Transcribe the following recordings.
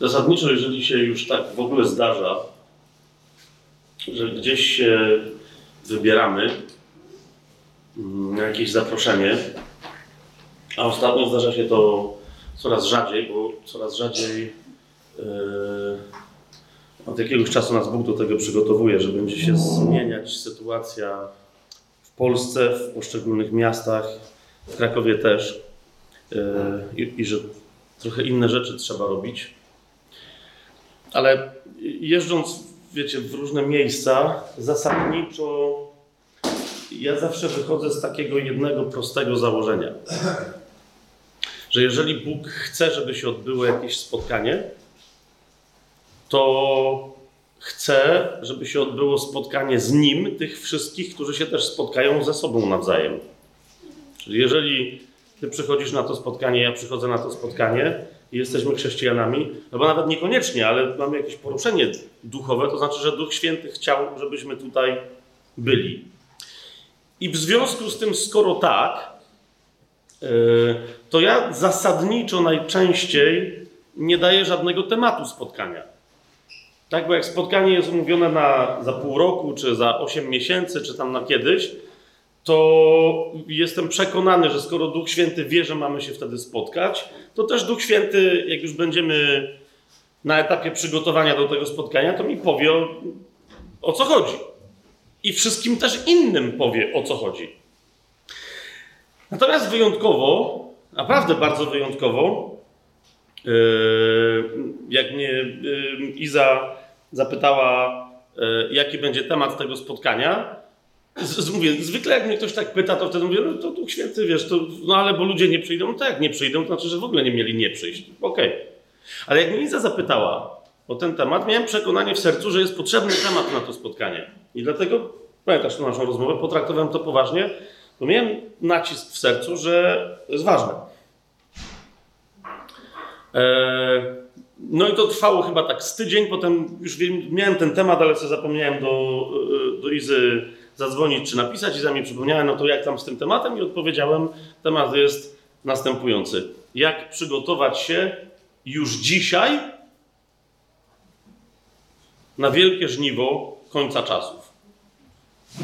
Zasadniczo, jeżeli się już tak w ogóle zdarza, że gdzieś się wybieramy na jakieś zaproszenie, a ostatnio zdarza się to coraz rzadziej, bo coraz rzadziej yy, od jakiegoś czasu nas Bóg do tego przygotowuje, że będzie się zmieniać sytuacja w Polsce, w poszczególnych miastach, w Krakowie też yy, i że trochę inne rzeczy trzeba robić. Ale jeżdżąc, wiecie, w różne miejsca, zasadniczo ja zawsze wychodzę z takiego jednego prostego założenia, że jeżeli Bóg chce, żeby się odbyło jakieś spotkanie, to chce, żeby się odbyło spotkanie z Nim, tych wszystkich, którzy się też spotkają ze sobą nawzajem. Czyli jeżeli Ty przychodzisz na to spotkanie, ja przychodzę na to spotkanie i jesteśmy chrześcijanami, no bo nawet niekoniecznie, ale mamy jakieś poruszenie duchowe, to znaczy, że Duch Święty chciał, żebyśmy tutaj byli. I w związku z tym, skoro tak, e, to ja zasadniczo najczęściej nie daję żadnego tematu spotkania. Tak, bo jak spotkanie jest umówione na, za pół roku, czy za 8 miesięcy, czy tam na kiedyś, to jestem przekonany, że skoro Duch Święty wie, że mamy się wtedy spotkać, to też Duch Święty, jak już będziemy na etapie przygotowania do tego spotkania, to mi powie o, o co chodzi i wszystkim też innym powie, o co chodzi. Natomiast wyjątkowo, naprawdę bardzo wyjątkowo, yy, jak mnie yy, Iza zapytała, yy, jaki będzie temat tego spotkania, z, mówię, zwykle jak mnie ktoś tak pyta, to wtedy mówię, no to Duch Święty, wiesz, to, no ale bo ludzie nie przyjdą, no tak, nie przyjdą, to znaczy, że w ogóle nie mieli nie przyjść. Okej. Okay. Ale jak mnie Iza zapytała, o ten temat, miałem przekonanie w sercu, że jest potrzebny temat na to spotkanie. I dlatego, pamiętasz tę naszą rozmowę, potraktowałem to poważnie, bo miałem nacisk w sercu, że to jest ważne. Eee, no i to trwało chyba tak z tydzień, potem już miałem ten temat, ale sobie zapomniałem do, e, do Izy zadzwonić czy napisać. Iza mi przypomniała, no to jak tam z tym tematem i odpowiedziałem, temat jest następujący. Jak przygotować się już dzisiaj na wielkie żniwo końca czasów.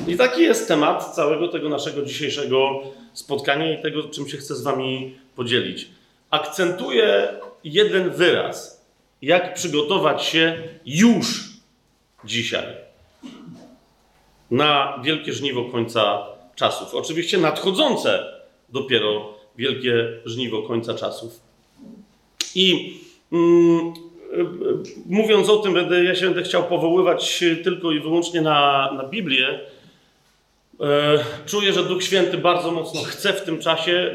I taki jest temat całego tego naszego dzisiejszego spotkania i tego, czym się chcę z Wami podzielić. Akcentuję jeden wyraz. Jak przygotować się już dzisiaj na wielkie żniwo końca czasów. Oczywiście nadchodzące dopiero wielkie żniwo końca czasów. I mm, mówiąc o tym, będę, ja się będę chciał powoływać tylko i wyłącznie na, na Biblię. E, czuję, że Duch Święty bardzo mocno chce w tym czasie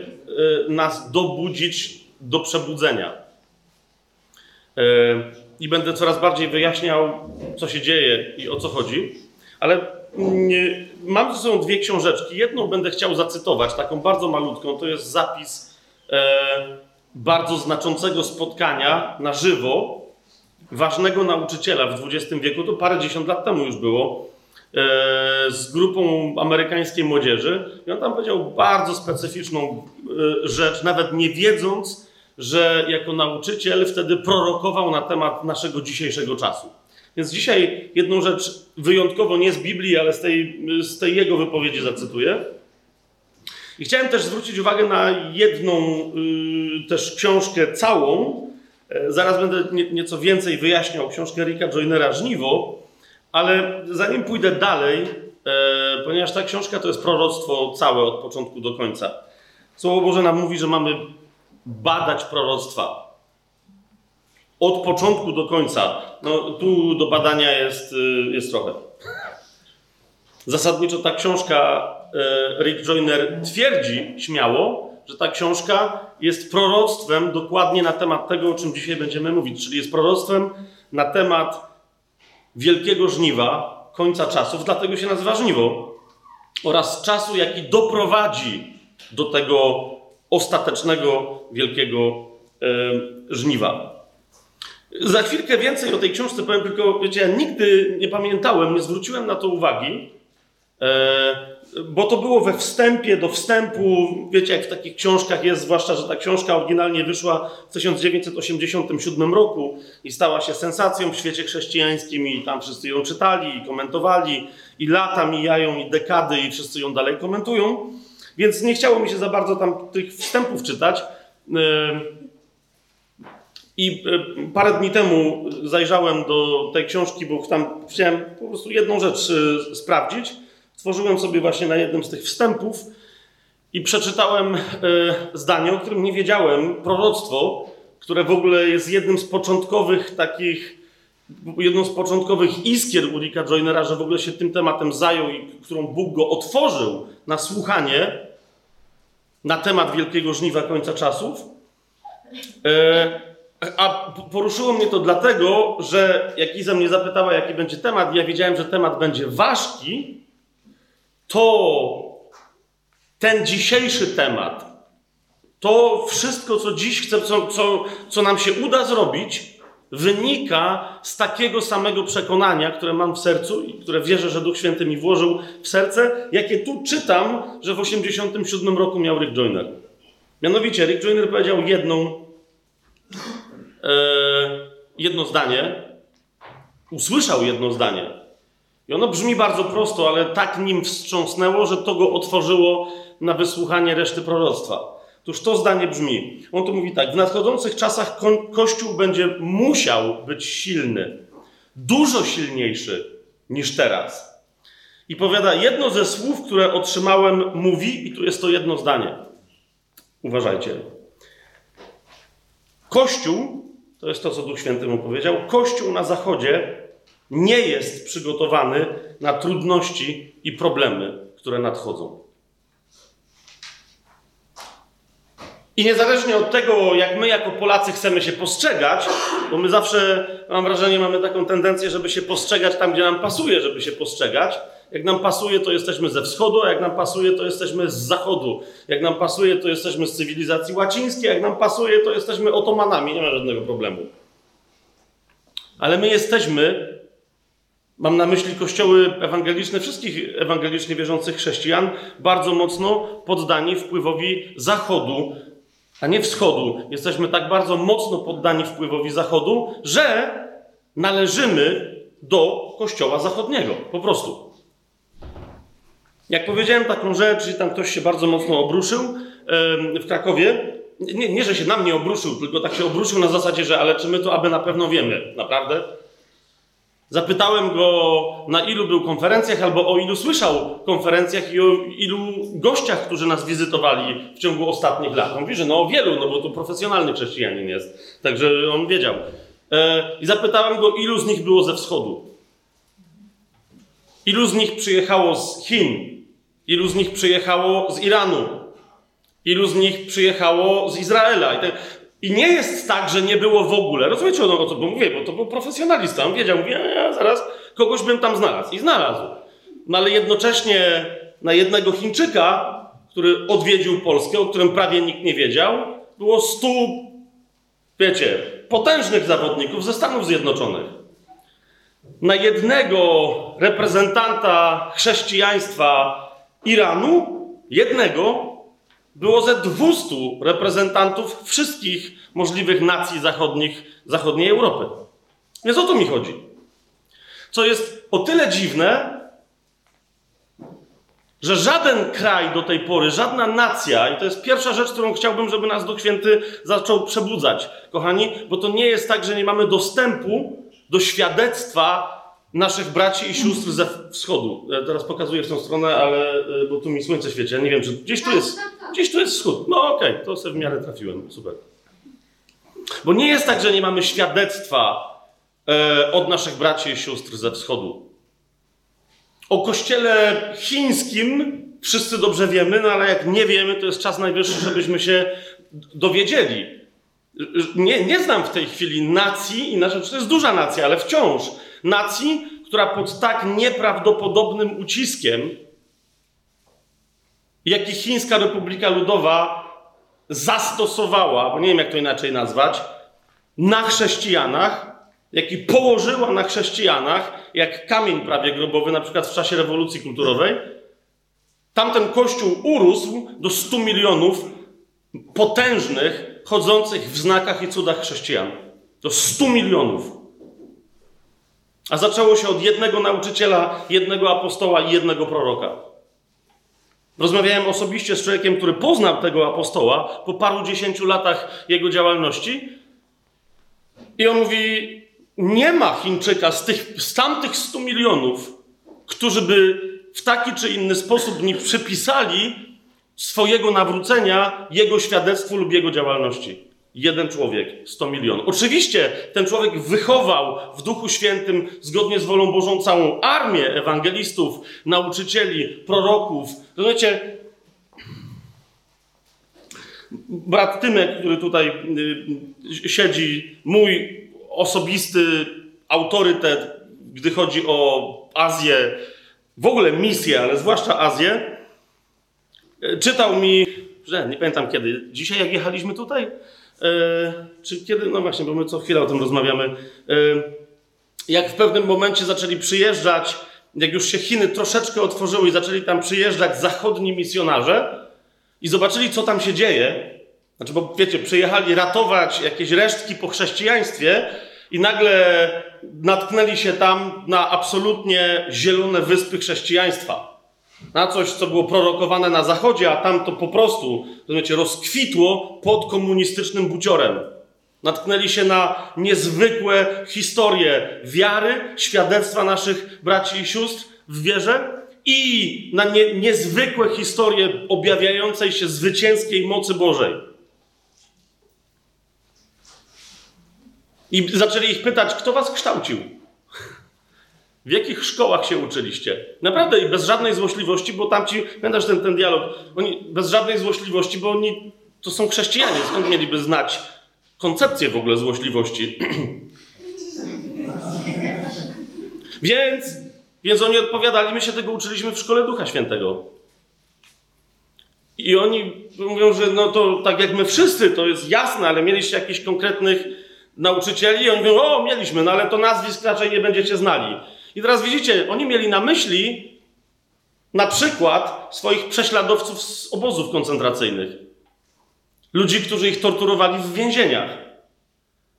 e, nas dobudzić do przebudzenia. E, I będę coraz bardziej wyjaśniał, co się dzieje i o co chodzi. Ale mam ze sobą dwie książeczki. Jedną będę chciał zacytować, taką bardzo malutką. To jest zapis bardzo znaczącego spotkania na żywo ważnego nauczyciela w XX wieku, to parę dziesiąt lat temu już było, e, z grupą amerykańskiej młodzieży. I on tam powiedział bardzo specyficzną e, rzecz, nawet nie wiedząc, że jako nauczyciel wtedy prorokował na temat naszego dzisiejszego czasu. Więc dzisiaj jedną rzecz wyjątkowo nie z Biblii, ale z tej, z tej jego wypowiedzi zacytuję. I chciałem też zwrócić uwagę na jedną y, też książkę całą, E, zaraz będę nieco więcej wyjaśniał książkę Ricka Joynera Żniwo, ale zanim pójdę dalej, e, ponieważ ta książka to jest proroctwo całe od początku do końca. Słowo Boże nam mówi, że mamy badać proroctwa. Od początku do końca. No, tu do badania jest, y, jest trochę. Zasadniczo ta książka e, Rick Joyner twierdzi śmiało, że ta książka jest proroctwem dokładnie na temat tego, o czym dzisiaj będziemy mówić, czyli jest proroctwem na temat wielkiego żniwa, końca czasów, dlatego się nazywa żniwo, oraz czasu, jaki doprowadzi do tego ostatecznego wielkiego e, żniwa. Za chwilkę więcej o tej książce powiem, tylko wiecie, ja nigdy nie pamiętałem, nie zwróciłem na to uwagi, e, bo to było we wstępie do wstępu, wiecie, jak w takich książkach jest, zwłaszcza, że ta książka oryginalnie wyszła w 1987 roku i stała się sensacją w świecie chrześcijańskim i tam wszyscy ją czytali i komentowali i lata mijają i dekady i wszyscy ją dalej komentują. Więc nie chciało mi się za bardzo tam tych wstępów czytać. I e, parę dni temu zajrzałem do tej książki, bo tam chciałem po prostu jedną rzecz e, sprawdzić. Stworzyłem sobie właśnie na jednym z tych wstępów i przeczytałem e, zdanie, o którym nie wiedziałem, proroctwo, które w ogóle jest jednym z początkowych takich, jedną z początkowych iskier Ulrika Joinera, że w ogóle się tym tematem zajął i którą Bóg go otworzył na słuchanie na temat wielkiego żniwa końca czasów. A poruszyło mnie to dlatego, że jak Iza mnie zapytała, jaki będzie temat, ja wiedziałem, że temat będzie ważki, to ten dzisiejszy temat, to wszystko, co dziś chcę, co, co, co nam się uda zrobić, wynika z takiego samego przekonania, które mam w sercu i które wierzę, że Duch Święty mi włożył w serce, jakie tu czytam, że w 1987 roku miał Rick Joyner. Mianowicie, Rick Joyner powiedział jedną jedno zdanie, usłyszał jedno zdanie. I ono brzmi bardzo prosto, ale tak nim wstrząsnęło, że to go otworzyło na wysłuchanie reszty proroctwa. Otóż to zdanie brzmi. On tu mówi tak: W nadchodzących czasach ko Kościół będzie musiał być silny, dużo silniejszy niż teraz. I powiada, jedno ze słów, które otrzymałem, mówi, i tu jest to jedno zdanie. Uważajcie. Kościół to jest to, co Duch Święty mu powiedział. Kościół na Zachodzie nie jest przygotowany na trudności i problemy, które nadchodzą. I niezależnie od tego, jak my jako Polacy chcemy się postrzegać, bo my zawsze, mam wrażenie, mamy taką tendencję, żeby się postrzegać tam, gdzie nam pasuje, żeby się postrzegać, jak nam pasuje, to jesteśmy ze wschodu, a jak nam pasuje, to jesteśmy z zachodu. Jak nam pasuje, to jesteśmy z cywilizacji łacińskiej, jak nam pasuje, to jesteśmy otomanami. Nie ma żadnego problemu. Ale my jesteśmy, mam na myśli kościoły ewangeliczne, wszystkich ewangelicznie wierzących chrześcijan, bardzo mocno poddani wpływowi zachodu, a nie wschodu. Jesteśmy tak bardzo mocno poddani wpływowi zachodu, że należymy do kościoła zachodniego. Po prostu. Jak powiedziałem taką rzecz, i tam ktoś się bardzo mocno obruszył w Krakowie, nie, nie, że się na mnie obruszył, tylko tak się obruszył na zasadzie, że ale czy my to aby na pewno wiemy, naprawdę? Zapytałem go, na ilu był konferencjach, albo o ilu słyszał konferencjach i o ilu gościach, którzy nas wizytowali w ciągu ostatnich lat. On mówi, że no o wielu, no bo to profesjonalny chrześcijanin jest. Także on wiedział. E, I zapytałem go, ilu z nich było ze wschodu. Ilu z nich przyjechało z Chin, Ilu z nich przyjechało z Iranu? Ilu z nich przyjechało z Izraela? I, te... I nie jest tak, że nie było w ogóle. Rozumiecie o co bo mówię, bo to był profesjonalista. On wiedział, mówi, ja zaraz kogoś bym tam znalazł. I znalazł. No ale jednocześnie na jednego Chińczyka, który odwiedził Polskę, o którym prawie nikt nie wiedział, było stu, wiecie, potężnych zawodników ze Stanów Zjednoczonych. Na jednego reprezentanta chrześcijaństwa Iranu, jednego, było ze 200 reprezentantów wszystkich możliwych nacji zachodnich, zachodniej Europy. Więc o to mi chodzi. Co jest o tyle dziwne, że żaden kraj do tej pory, żadna nacja, i to jest pierwsza rzecz, którą chciałbym, żeby nas Duch Święty zaczął przebudzać, kochani, bo to nie jest tak, że nie mamy dostępu do świadectwa naszych braci i sióstr ze wschodu. Ja teraz pokazuję w tą stronę, ale e, bo tu mi słońce świeci. Ja nie wiem, czy gdzieś tu jest. Gdzieś tu jest wschód. No okej, okay, to sobie w miarę trafiłem. Super. Bo nie jest tak, że nie mamy świadectwa e, od naszych braci i sióstr ze wschodu. O kościele chińskim wszyscy dobrze wiemy, no ale jak nie wiemy, to jest czas najwyższy, żebyśmy się dowiedzieli. Nie, nie znam w tej chwili nacji, i to jest duża nacja, ale wciąż Nacji, która pod tak nieprawdopodobnym uciskiem, jaki Chińska Republika Ludowa zastosowała, bo nie wiem jak to inaczej nazwać, na chrześcijanach, jaki położyła na chrześcijanach, jak kamień prawie grobowy, na przykład w czasie rewolucji kulturowej, Tamten kościół urósł do 100 milionów potężnych, chodzących w znakach i cudach chrześcijan. Do 100 milionów. A zaczęło się od jednego nauczyciela, jednego apostoła i jednego proroka. Rozmawiałem osobiście z człowiekiem, który poznał tego apostoła po paru dziesięciu latach jego działalności. I on mówi: Nie ma Chińczyka z, tych, z tamtych 100 milionów, którzy by w taki czy inny sposób nie przypisali swojego nawrócenia jego świadectwu lub jego działalności. Jeden człowiek, 100 milionów. Oczywiście ten człowiek wychował w Duchu Świętym, zgodnie z wolą Bożą, całą armię ewangelistów, nauczycieli, proroków. Rozumiecie? Brat Tymek, który tutaj y, siedzi, mój osobisty autorytet, gdy chodzi o Azję, w ogóle misję, ale zwłaszcza Azję, y, czytał mi, że nie pamiętam kiedy, dzisiaj jak jechaliśmy tutaj, czy kiedy, no właśnie, bo my co chwilę o tym rozmawiamy, e, jak w pewnym momencie zaczęli przyjeżdżać, jak już się Chiny troszeczkę otworzyły i zaczęli tam przyjeżdżać zachodni misjonarze i zobaczyli, co tam się dzieje, znaczy, bo wiecie, przyjechali ratować jakieś resztki po chrześcijaństwie i nagle natknęli się tam na absolutnie zielone wyspy chrześcijaństwa na coś, co było prorokowane na zachodzie, a tam to po prostu, rozumiecie, rozkwitło pod komunistycznym buciorem. Natknęli się na niezwykłe historie wiary, świadectwa naszych braci i sióstr w wierze i na nie, niezwykłe historie objawiającej się zwycięskiej mocy Bożej. I zaczęli ich pytać, kto was kształcił? W jakich szkołach się uczyliście? Naprawdę i bez żadnej złośliwości, bo tam ci, pamiętasz ten, ten dialog, oni bez żadnej złośliwości, bo oni to są chrześcijanie, skąd mieliby znać koncepcję w ogóle złośliwości? więc, więc oni odpowiadali, my się tego uczyliśmy w szkole Ducha Świętego. I oni mówią, że no to tak jak my wszyscy, to jest jasne, ale mieliście jakichś konkretnych nauczycieli i oni mówią, o mieliśmy, no ale to nazwisk raczej nie będziecie znali. I teraz widzicie, oni mieli na myśli na przykład swoich prześladowców z obozów koncentracyjnych. Ludzi, którzy ich torturowali w więzieniach.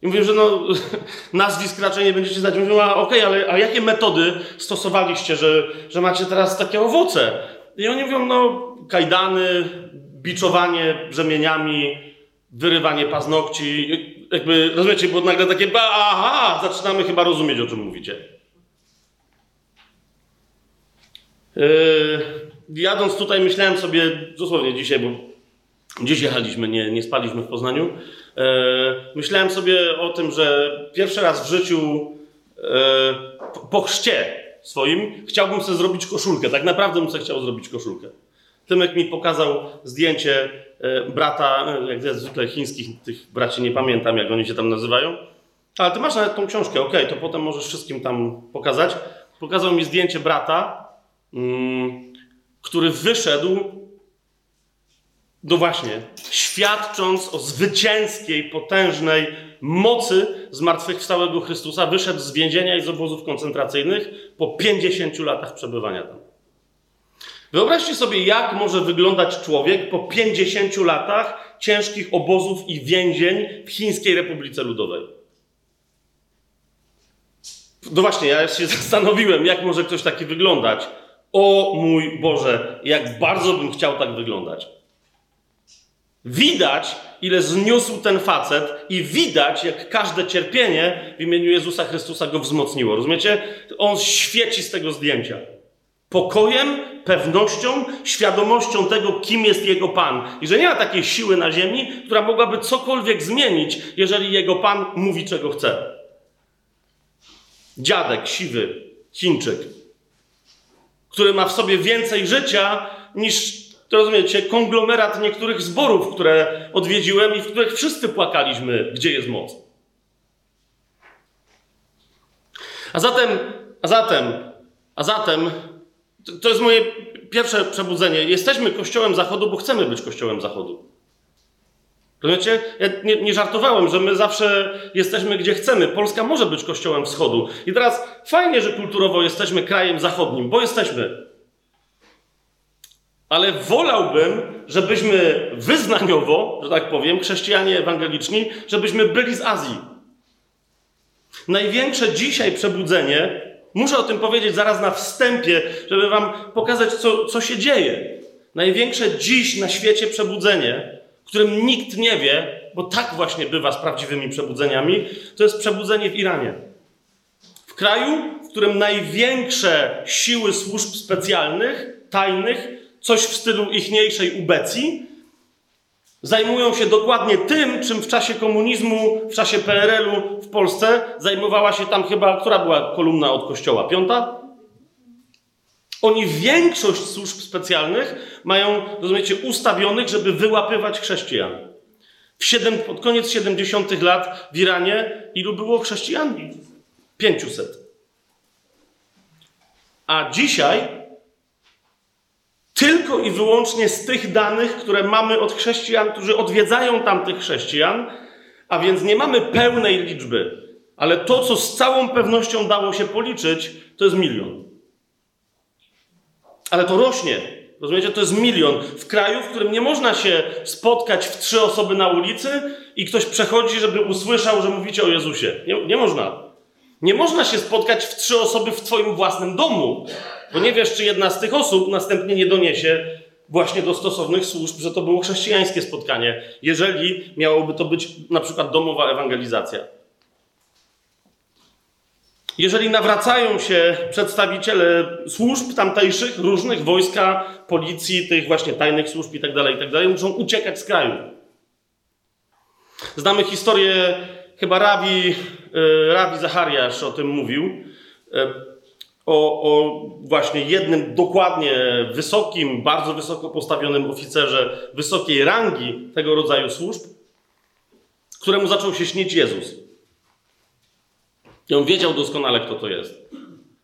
I mówią, że no, nazwisk raczej nie będziecie znać. Mówią, a okej, okay, ale a jakie metody stosowaliście, że, że macie teraz takie owoce? I oni mówią, no, kajdany, biczowanie brzemieniami, wyrywanie paznokci. Jakby, rozumiecie, było nagle takie, aha, zaczynamy chyba rozumieć, o czym mówicie. Yy, jadąc tutaj myślałem sobie, dosłownie dzisiaj, bo dziś jechaliśmy, nie, nie spaliśmy w Poznaniu, yy, myślałem sobie o tym, że pierwszy raz w życiu yy, po chrzcie swoim chciałbym sobie zrobić koszulkę. Tak naprawdę bym sobie chciał zrobić koszulkę. Tymek mi pokazał zdjęcie brata, jak zwykle chińskich, tych braci nie pamiętam, jak oni się tam nazywają. Ale ty masz nawet tą książkę, ok, to potem możesz wszystkim tam pokazać. Pokazał mi zdjęcie brata, który wyszedł, no właśnie, świadcząc o zwycięskiej, potężnej mocy zmartwychwstałego Chrystusa, wyszedł z więzienia i z obozów koncentracyjnych po 50 latach przebywania tam. Wyobraźcie sobie, jak może wyglądać człowiek po 50 latach ciężkich obozów i więzień w Chińskiej Republice Ludowej. No właśnie, ja się zastanowiłem, jak może ktoś taki wyglądać. O mój Boże, jak bardzo bym chciał tak wyglądać. Widać, ile zniósł ten facet, i widać, jak każde cierpienie w imieniu Jezusa Chrystusa go wzmocniło. Rozumiecie? On świeci z tego zdjęcia. Pokojem, pewnością, świadomością tego, kim jest jego Pan. I że nie ma takiej siły na ziemi, która mogłaby cokolwiek zmienić, jeżeli jego Pan mówi, czego chce. Dziadek, siwy, Chińczyk, który ma w sobie więcej życia niż, rozumiecie, konglomerat niektórych zborów, które odwiedziłem i w których wszyscy płakaliśmy, gdzie jest moc. A zatem, a zatem, a zatem, to jest moje pierwsze przebudzenie. Jesteśmy Kościołem Zachodu, bo chcemy być Kościołem Zachodu. Rozumiecie? Ja nie, nie, żartowałem, że my zawsze jesteśmy gdzie chcemy. Polska może być kościołem wschodu. I teraz fajnie, że kulturowo jesteśmy krajem zachodnim, bo jesteśmy. Ale wolałbym, żebyśmy wyznaniowo, że tak powiem, chrześcijanie ewangeliczni, żebyśmy byli z Azji. Największe dzisiaj przebudzenie, muszę o tym powiedzieć zaraz na wstępie, żeby wam pokazać, co, co się dzieje. Największe dziś na świecie przebudzenie, o którym nikt nie wie, bo tak właśnie bywa z prawdziwymi przebudzeniami, to jest przebudzenie w Iranie. W kraju, w którym największe siły służb specjalnych, tajnych, coś w stylu ichniejszej ubecji, zajmują się dokładnie tym, czym w czasie komunizmu, w czasie PRL-u w Polsce zajmowała się tam chyba, która była kolumna od kościoła? Piąta? Oni większość służb specjalnych mają, rozumiecie, ustawionych, żeby wyłapywać chrześcijan. W siedem, pod koniec 70. lat w Iranie ilu było chrześcijan? 500. A dzisiaj tylko i wyłącznie z tych danych, które mamy od chrześcijan, którzy odwiedzają tamtych chrześcijan, a więc nie mamy pełnej liczby, ale to, co z całą pewnością dało się policzyć, to jest milion. Ale to rośnie. Rozumiecie? To jest milion. W kraju, w którym nie można się spotkać w trzy osoby na ulicy i ktoś przechodzi, żeby usłyszał, że mówicie o Jezusie. Nie, nie można. Nie można się spotkać w trzy osoby w Twoim własnym domu, bo nie wiesz, czy jedna z tych osób następnie nie doniesie właśnie do stosownych służb, że to było chrześcijańskie spotkanie, jeżeli miałoby to być na przykład domowa ewangelizacja. Jeżeli nawracają się przedstawiciele służb tamtejszych, różnych, wojska, policji, tych właśnie tajnych służb itd., tak itd., tak muszą uciekać z kraju. Znamy historię, chyba Rawi, e, Rawi Zachariasz o tym mówił, e, o, o, właśnie jednym dokładnie wysokim, bardzo wysoko postawionym oficerze wysokiej rangi tego rodzaju służb, któremu zaczął się śnić Jezus. I on wiedział doskonale, kto to jest.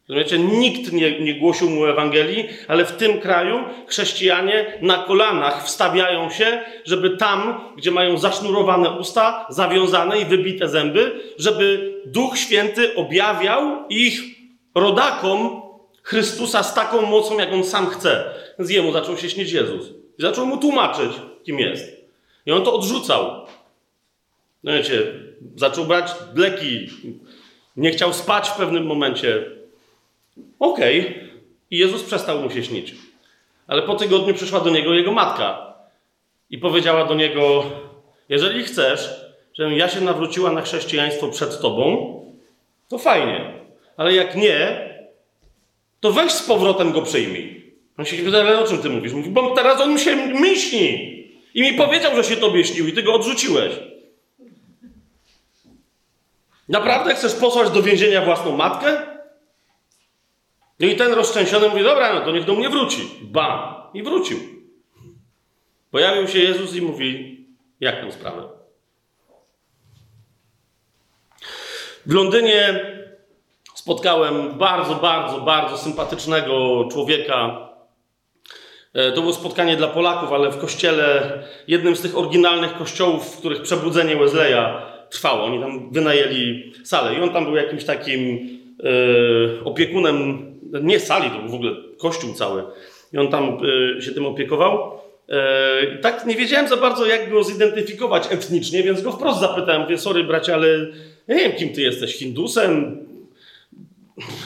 Rozumiecie? Nikt nie, nie głosił mu Ewangelii, ale w tym kraju chrześcijanie na kolanach wstawiają się, żeby tam, gdzie mają zasznurowane usta, zawiązane i wybite zęby, żeby Duch Święty objawiał ich rodakom Chrystusa z taką mocą, jak on sam chce. Więc jemu zaczął się śnić Jezus. I zaczął mu tłumaczyć, kim jest. I on to odrzucał. No wiecie, zaczął brać leki, nie chciał spać w pewnym momencie. Okej. Okay. I Jezus przestał mu się śnić. Ale po tygodniu przyszła do niego jego matka i powiedziała do niego: Jeżeli chcesz, żebym ja się nawróciła na chrześcijaństwo przed tobą, to fajnie. Ale jak nie, to weź z powrotem go przyjmij. On się pyta, ale o czym ty mówisz? Mówi, bo teraz on mi się myśli. I mi powiedział, że się tobie śnił i ty go odrzuciłeś. Naprawdę chcesz posłać do więzienia własną matkę? No i ten rozczęsiony mówi, dobra, no to niech do mnie wróci. Ba! I wrócił. Pojawił się Jezus i mówi, jak tę sprawę? W Londynie spotkałem bardzo, bardzo, bardzo sympatycznego człowieka. E, to było spotkanie dla Polaków, ale w kościele, jednym z tych oryginalnych kościołów, w których przebudzenie Wesleya trwało. Oni tam wynajęli salę i on tam był jakimś takim e, opiekunem, nie sali, to był w ogóle kościół cały. I on tam e, się tym opiekował. E, tak nie wiedziałem za bardzo, jak go zidentyfikować etnicznie, więc go wprost zapytałem, mówię, sorry bracie, ale nie wiem, kim ty jesteś, Hindusem,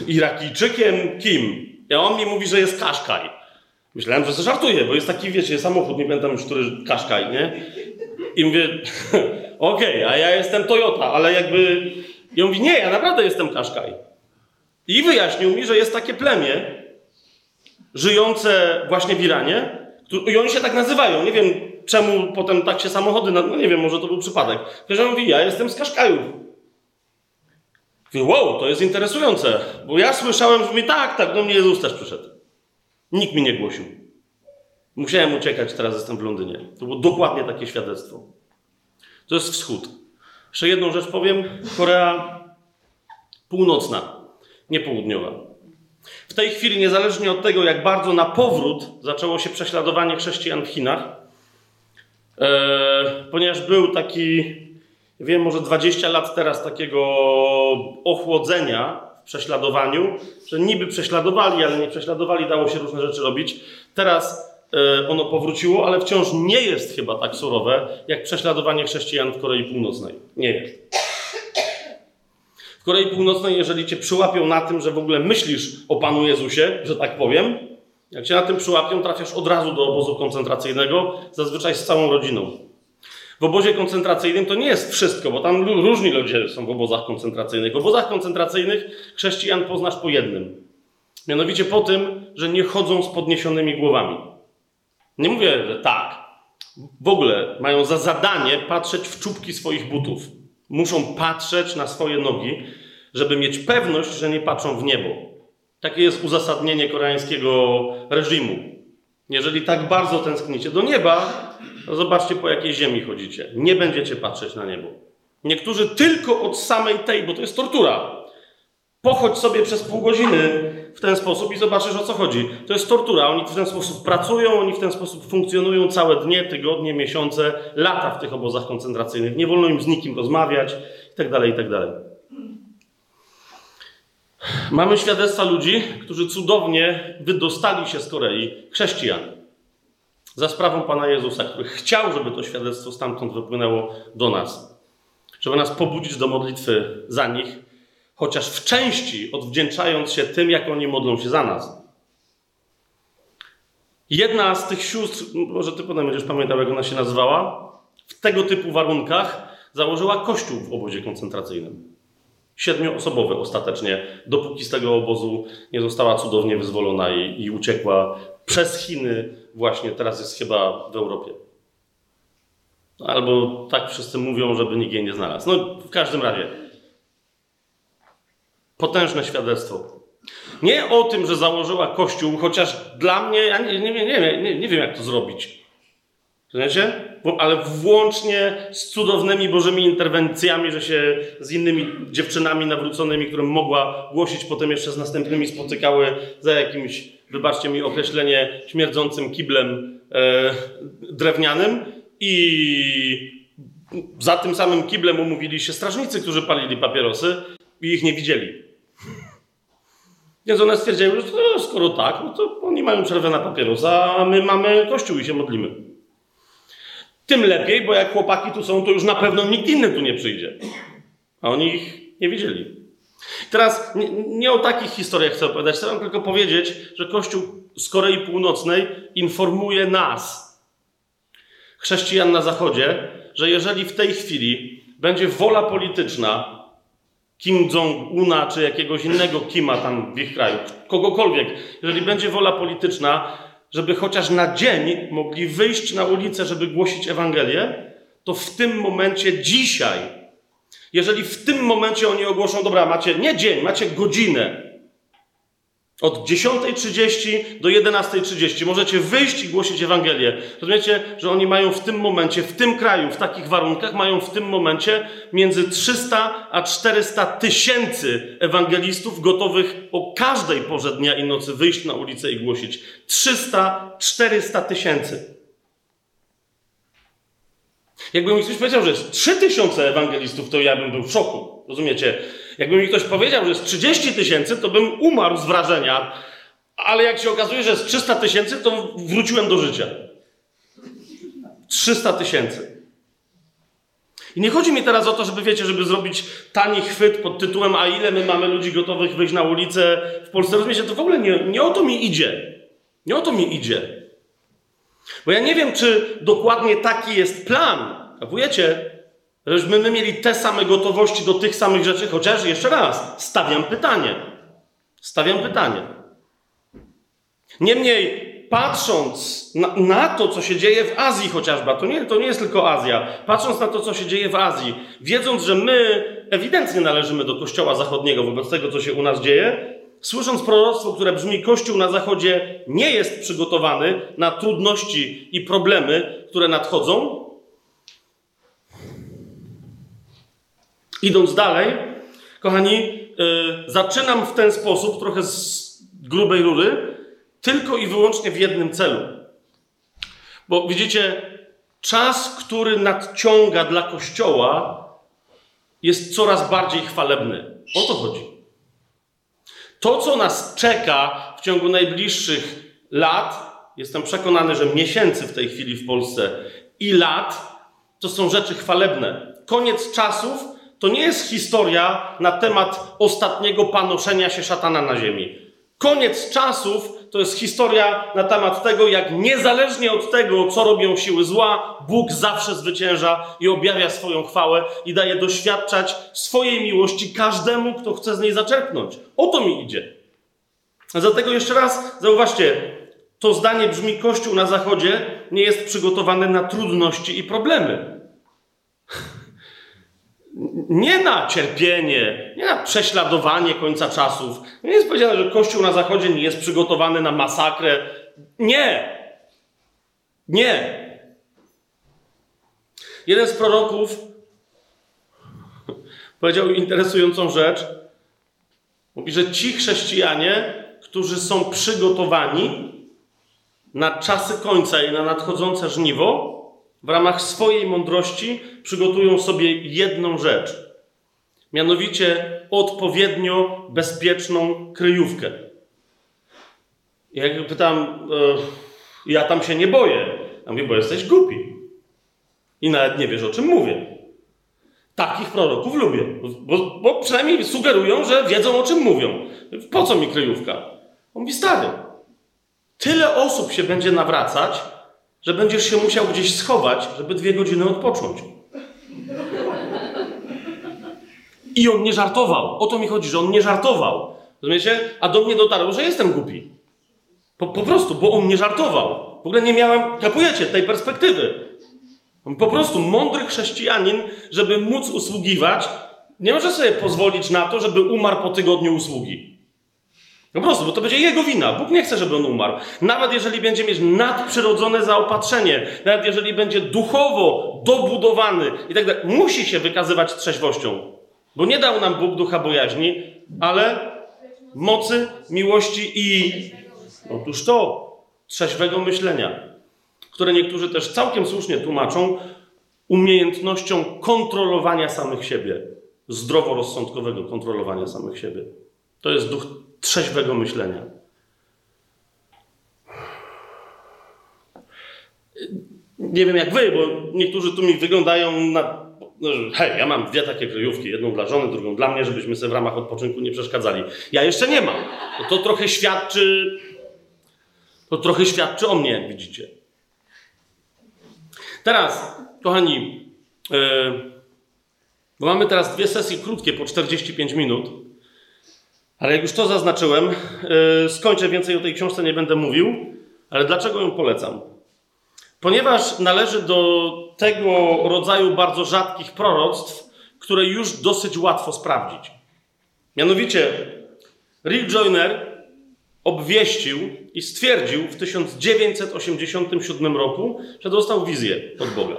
Irakijczykiem, kim? I on mi mówi, że jest Kaszkaj. Myślałem, że żartuje, bo jest taki, wiecie, samochód, nie pamiętam już, który Kaszkaj, nie? I mówię, okej, okay, a ja jestem Toyota, ale jakby... I on mówi, nie, ja naprawdę jestem Kaszkaj. I wyjaśnił mi, że jest takie plemię żyjące właśnie w Iranie i oni się tak nazywają. Nie wiem, czemu potem tak się samochody... No nie wiem, może to był przypadek. On mówi, ja jestem z Kaszkajów. Mówi, wow, to jest interesujące, bo ja słyszałem, że mi tak, tak, do mnie Jezus też przyszedł. Nikt mi nie głosił. Musiałem uciekać, teraz jestem w Londynie. To było dokładnie takie świadectwo. To jest wschód. Jeszcze jedną rzecz powiem. Korea północna, nie południowa. W tej chwili, niezależnie od tego, jak bardzo na powrót zaczęło się prześladowanie chrześcijan w Chinach, e, ponieważ był taki, wiem, może 20 lat teraz takiego ochłodzenia w prześladowaniu, że niby prześladowali, ale nie prześladowali, dało się różne rzeczy robić. Teraz ono powróciło, ale wciąż nie jest chyba tak surowe, jak prześladowanie chrześcijan w Korei Północnej. Nie jest. W Korei Północnej, jeżeli cię przyłapią na tym, że w ogóle myślisz o Panu Jezusie, że tak powiem, jak cię na tym przyłapią, trafiasz od razu do obozu koncentracyjnego, zazwyczaj z całą rodziną. W obozie koncentracyjnym to nie jest wszystko, bo tam różni ludzie są w obozach koncentracyjnych. W obozach koncentracyjnych chrześcijan poznasz po jednym. Mianowicie po tym, że nie chodzą z podniesionymi głowami. Nie mówię, że tak. W ogóle mają za zadanie patrzeć w czubki swoich butów. Muszą patrzeć na swoje nogi, żeby mieć pewność, że nie patrzą w niebo. Takie jest uzasadnienie koreańskiego reżimu. Jeżeli tak bardzo tęsknicie do nieba, to zobaczcie po jakiej ziemi chodzicie. Nie będziecie patrzeć na niebo. Niektórzy tylko od samej tej, bo to jest tortura. Pochodź sobie przez pół godziny w ten sposób i zobaczysz o co chodzi. To jest tortura. Oni w ten sposób pracują, oni w ten sposób funkcjonują całe dnie, tygodnie, miesiące, lata w tych obozach koncentracyjnych. Nie wolno im z nikim rozmawiać itd. Tak itd. Tak Mamy świadectwa ludzi, którzy cudownie wydostali się z Korei, chrześcijan, za sprawą Pana Jezusa, który chciał, żeby to świadectwo stamtąd wypłynęło do nas, żeby nas pobudzić do modlitwy za nich, chociaż w części odwdzięczając się tym, jak oni modlą się za nas. Jedna z tych sióstr, może ty potem będziesz pamiętał, jak ona się nazywała, w tego typu warunkach założyła kościół w obozie koncentracyjnym. Siedmioosobowy ostatecznie, dopóki z tego obozu nie została cudownie wyzwolona i, i uciekła przez Chiny, właśnie teraz jest chyba w Europie. Albo tak wszyscy mówią, żeby nikt jej nie znalazł. No, w każdym razie, potężne świadectwo. Nie o tym, że założyła Kościół, chociaż dla mnie, ja nie, nie, nie, nie, nie wiem, jak to zrobić. Rozumiecie? Ale włącznie z cudownymi Bożymi interwencjami, że się z innymi dziewczynami nawróconymi, którym mogła głosić, potem jeszcze z następnymi spotykały za jakimś, wybaczcie mi określenie, śmierdzącym kiblem e, drewnianym i za tym samym kiblem umówili się strażnicy, którzy palili papierosy i ich nie widzieli. Więc one stwierdziły, że skoro tak, no to oni mają przerwę na papierosa, a my mamy kościół i się modlimy. Tym lepiej, bo jak chłopaki tu są, to już na pewno nikt inny tu nie przyjdzie. A oni ich nie widzieli. Teraz nie, nie o takich historiach chcę opowiadać, chcę wam tylko powiedzieć, że Kościół z Korei Północnej informuje nas, chrześcijan na Zachodzie, że jeżeli w tej chwili będzie wola polityczna Kim Jong-una czy jakiegoś innego Kima tam w ich kraju, kogokolwiek, jeżeli będzie wola polityczna, żeby chociaż na dzień mogli wyjść na ulicę, żeby głosić Ewangelię, to w tym momencie dzisiaj, jeżeli w tym momencie oni ogłoszą, dobra, macie nie dzień, macie godzinę, od 10.30 do 11.30 możecie wyjść i głosić Ewangelię. Rozumiecie, że oni mają w tym momencie, w tym kraju, w takich warunkach, mają w tym momencie między 300 a 400 tysięcy ewangelistów gotowych o każdej porze dnia i nocy wyjść na ulicę i głosić. 300-400 tysięcy. Jakby mi ktoś powiedział, że jest 3000 ewangelistów, to ja bym był w szoku. Rozumiecie? Jakby mi ktoś powiedział, że jest 30 tysięcy, to bym umarł z wrażenia, ale jak się okazuje, że jest 300 tysięcy, to wróciłem do życia. 300 tysięcy. I nie chodzi mi teraz o to, żeby, wiecie, żeby zrobić tani chwyt pod tytułem a ile my mamy ludzi gotowych wyjść na ulicę w Polsce. Rozumiecie, to w ogóle nie, nie o to mi idzie. Nie o to mi idzie. Bo ja nie wiem, czy dokładnie taki jest plan. Kapujecie? Żebyśmy my mieli te same gotowości do tych samych rzeczy, chociaż jeszcze raz, stawiam pytanie. Stawiam pytanie. Niemniej, patrząc na, na, to, co się dzieje w Azji chociażby, to nie, to nie jest tylko Azja, patrząc na to, co się dzieje w Azji, wiedząc, że my ewidentnie należymy do Kościoła Zachodniego wobec tego, co się u nas dzieje, słysząc proroctwo, które brzmi: Kościół na Zachodzie nie jest przygotowany na trudności i problemy, które nadchodzą, Idąc dalej, kochani, yy, zaczynam w ten sposób, trochę z grubej rury, tylko i wyłącznie w jednym celu. Bo widzicie, czas, który nadciąga dla Kościoła, jest coraz bardziej chwalebny. O to chodzi. To, co nas czeka w ciągu najbliższych lat, jestem przekonany, że miesięcy w tej chwili w Polsce i lat to są rzeczy chwalebne. Koniec czasów to nie jest historia na temat ostatniego panoszenia się szatana na ziemi. Koniec czasów to jest historia na temat tego, jak niezależnie od tego, co robią siły zła, Bóg zawsze zwycięża i objawia swoją chwałę i daje doświadczać swojej miłości każdemu, kto chce z niej zaczerpnąć. O to mi idzie. Dlatego jeszcze raz zauważcie, to zdanie brzmi: Kościół na zachodzie nie jest przygotowany na trudności i problemy. Nie na cierpienie, nie na prześladowanie końca czasów. Nie jest powiedziane, że Kościół na zachodzie nie jest przygotowany na masakrę. Nie! Nie! Jeden z proroków powiedział interesującą rzecz. Mówi, że ci chrześcijanie, którzy są przygotowani na czasy końca i na nadchodzące żniwo, w ramach swojej mądrości przygotują sobie jedną rzecz. Mianowicie odpowiednio bezpieczną kryjówkę. Jak pytam, e, ja tam się nie boję. Ja mówię, bo jesteś głupi. I nawet nie wiesz, o czym mówię. Takich proroków lubię, bo, bo przynajmniej sugerują, że wiedzą, o czym mówią. Po co mi kryjówka? On mówi, stary, tyle osób się będzie nawracać, że będziesz się musiał gdzieś schować, żeby dwie godziny odpocząć. I on nie żartował. O to mi chodzi, że on nie żartował. Rozumiecie? A do mnie dotarło, że jestem głupi. Po, po prostu, bo on nie żartował. W ogóle nie miałem, kapujecie, tej perspektywy. Po prostu mądry chrześcijanin, żeby móc usługiwać, nie może sobie pozwolić na to, żeby umarł po tygodniu usługi. Po prostu, bo to będzie jego wina. Bóg nie chce, żeby on umarł. Nawet jeżeli będzie mieć nadprzyrodzone zaopatrzenie, nawet jeżeli będzie duchowo dobudowany i tak dalej, musi się wykazywać trzeźwością. Bo nie dał nam Bóg ducha bojaźni, ale mocy, miłości i otóż to, trzeźwego myślenia, które niektórzy też całkiem słusznie tłumaczą umiejętnością kontrolowania samych siebie, zdroworozsądkowego kontrolowania samych siebie. To jest duch trzeźwego myślenia. Nie wiem jak wy, bo niektórzy tu mi wyglądają na. No, hej, ja mam dwie takie kryjówki, jedną dla żony, drugą dla mnie, żebyśmy sobie w ramach odpoczynku nie przeszkadzali. Ja jeszcze nie mam. To, to trochę świadczy. To trochę świadczy o mnie, jak widzicie. Teraz, kochani, yy, bo mamy teraz dwie sesje krótkie po 45 minut. Ale jak już to zaznaczyłem, yy, skończę więcej o tej książce, nie będę mówił. Ale dlaczego ją polecam? Ponieważ należy do tego rodzaju bardzo rzadkich proroctw, które już dosyć łatwo sprawdzić. Mianowicie, Rick Joyner obwieścił i stwierdził w 1987 roku, że dostał wizję od Boga.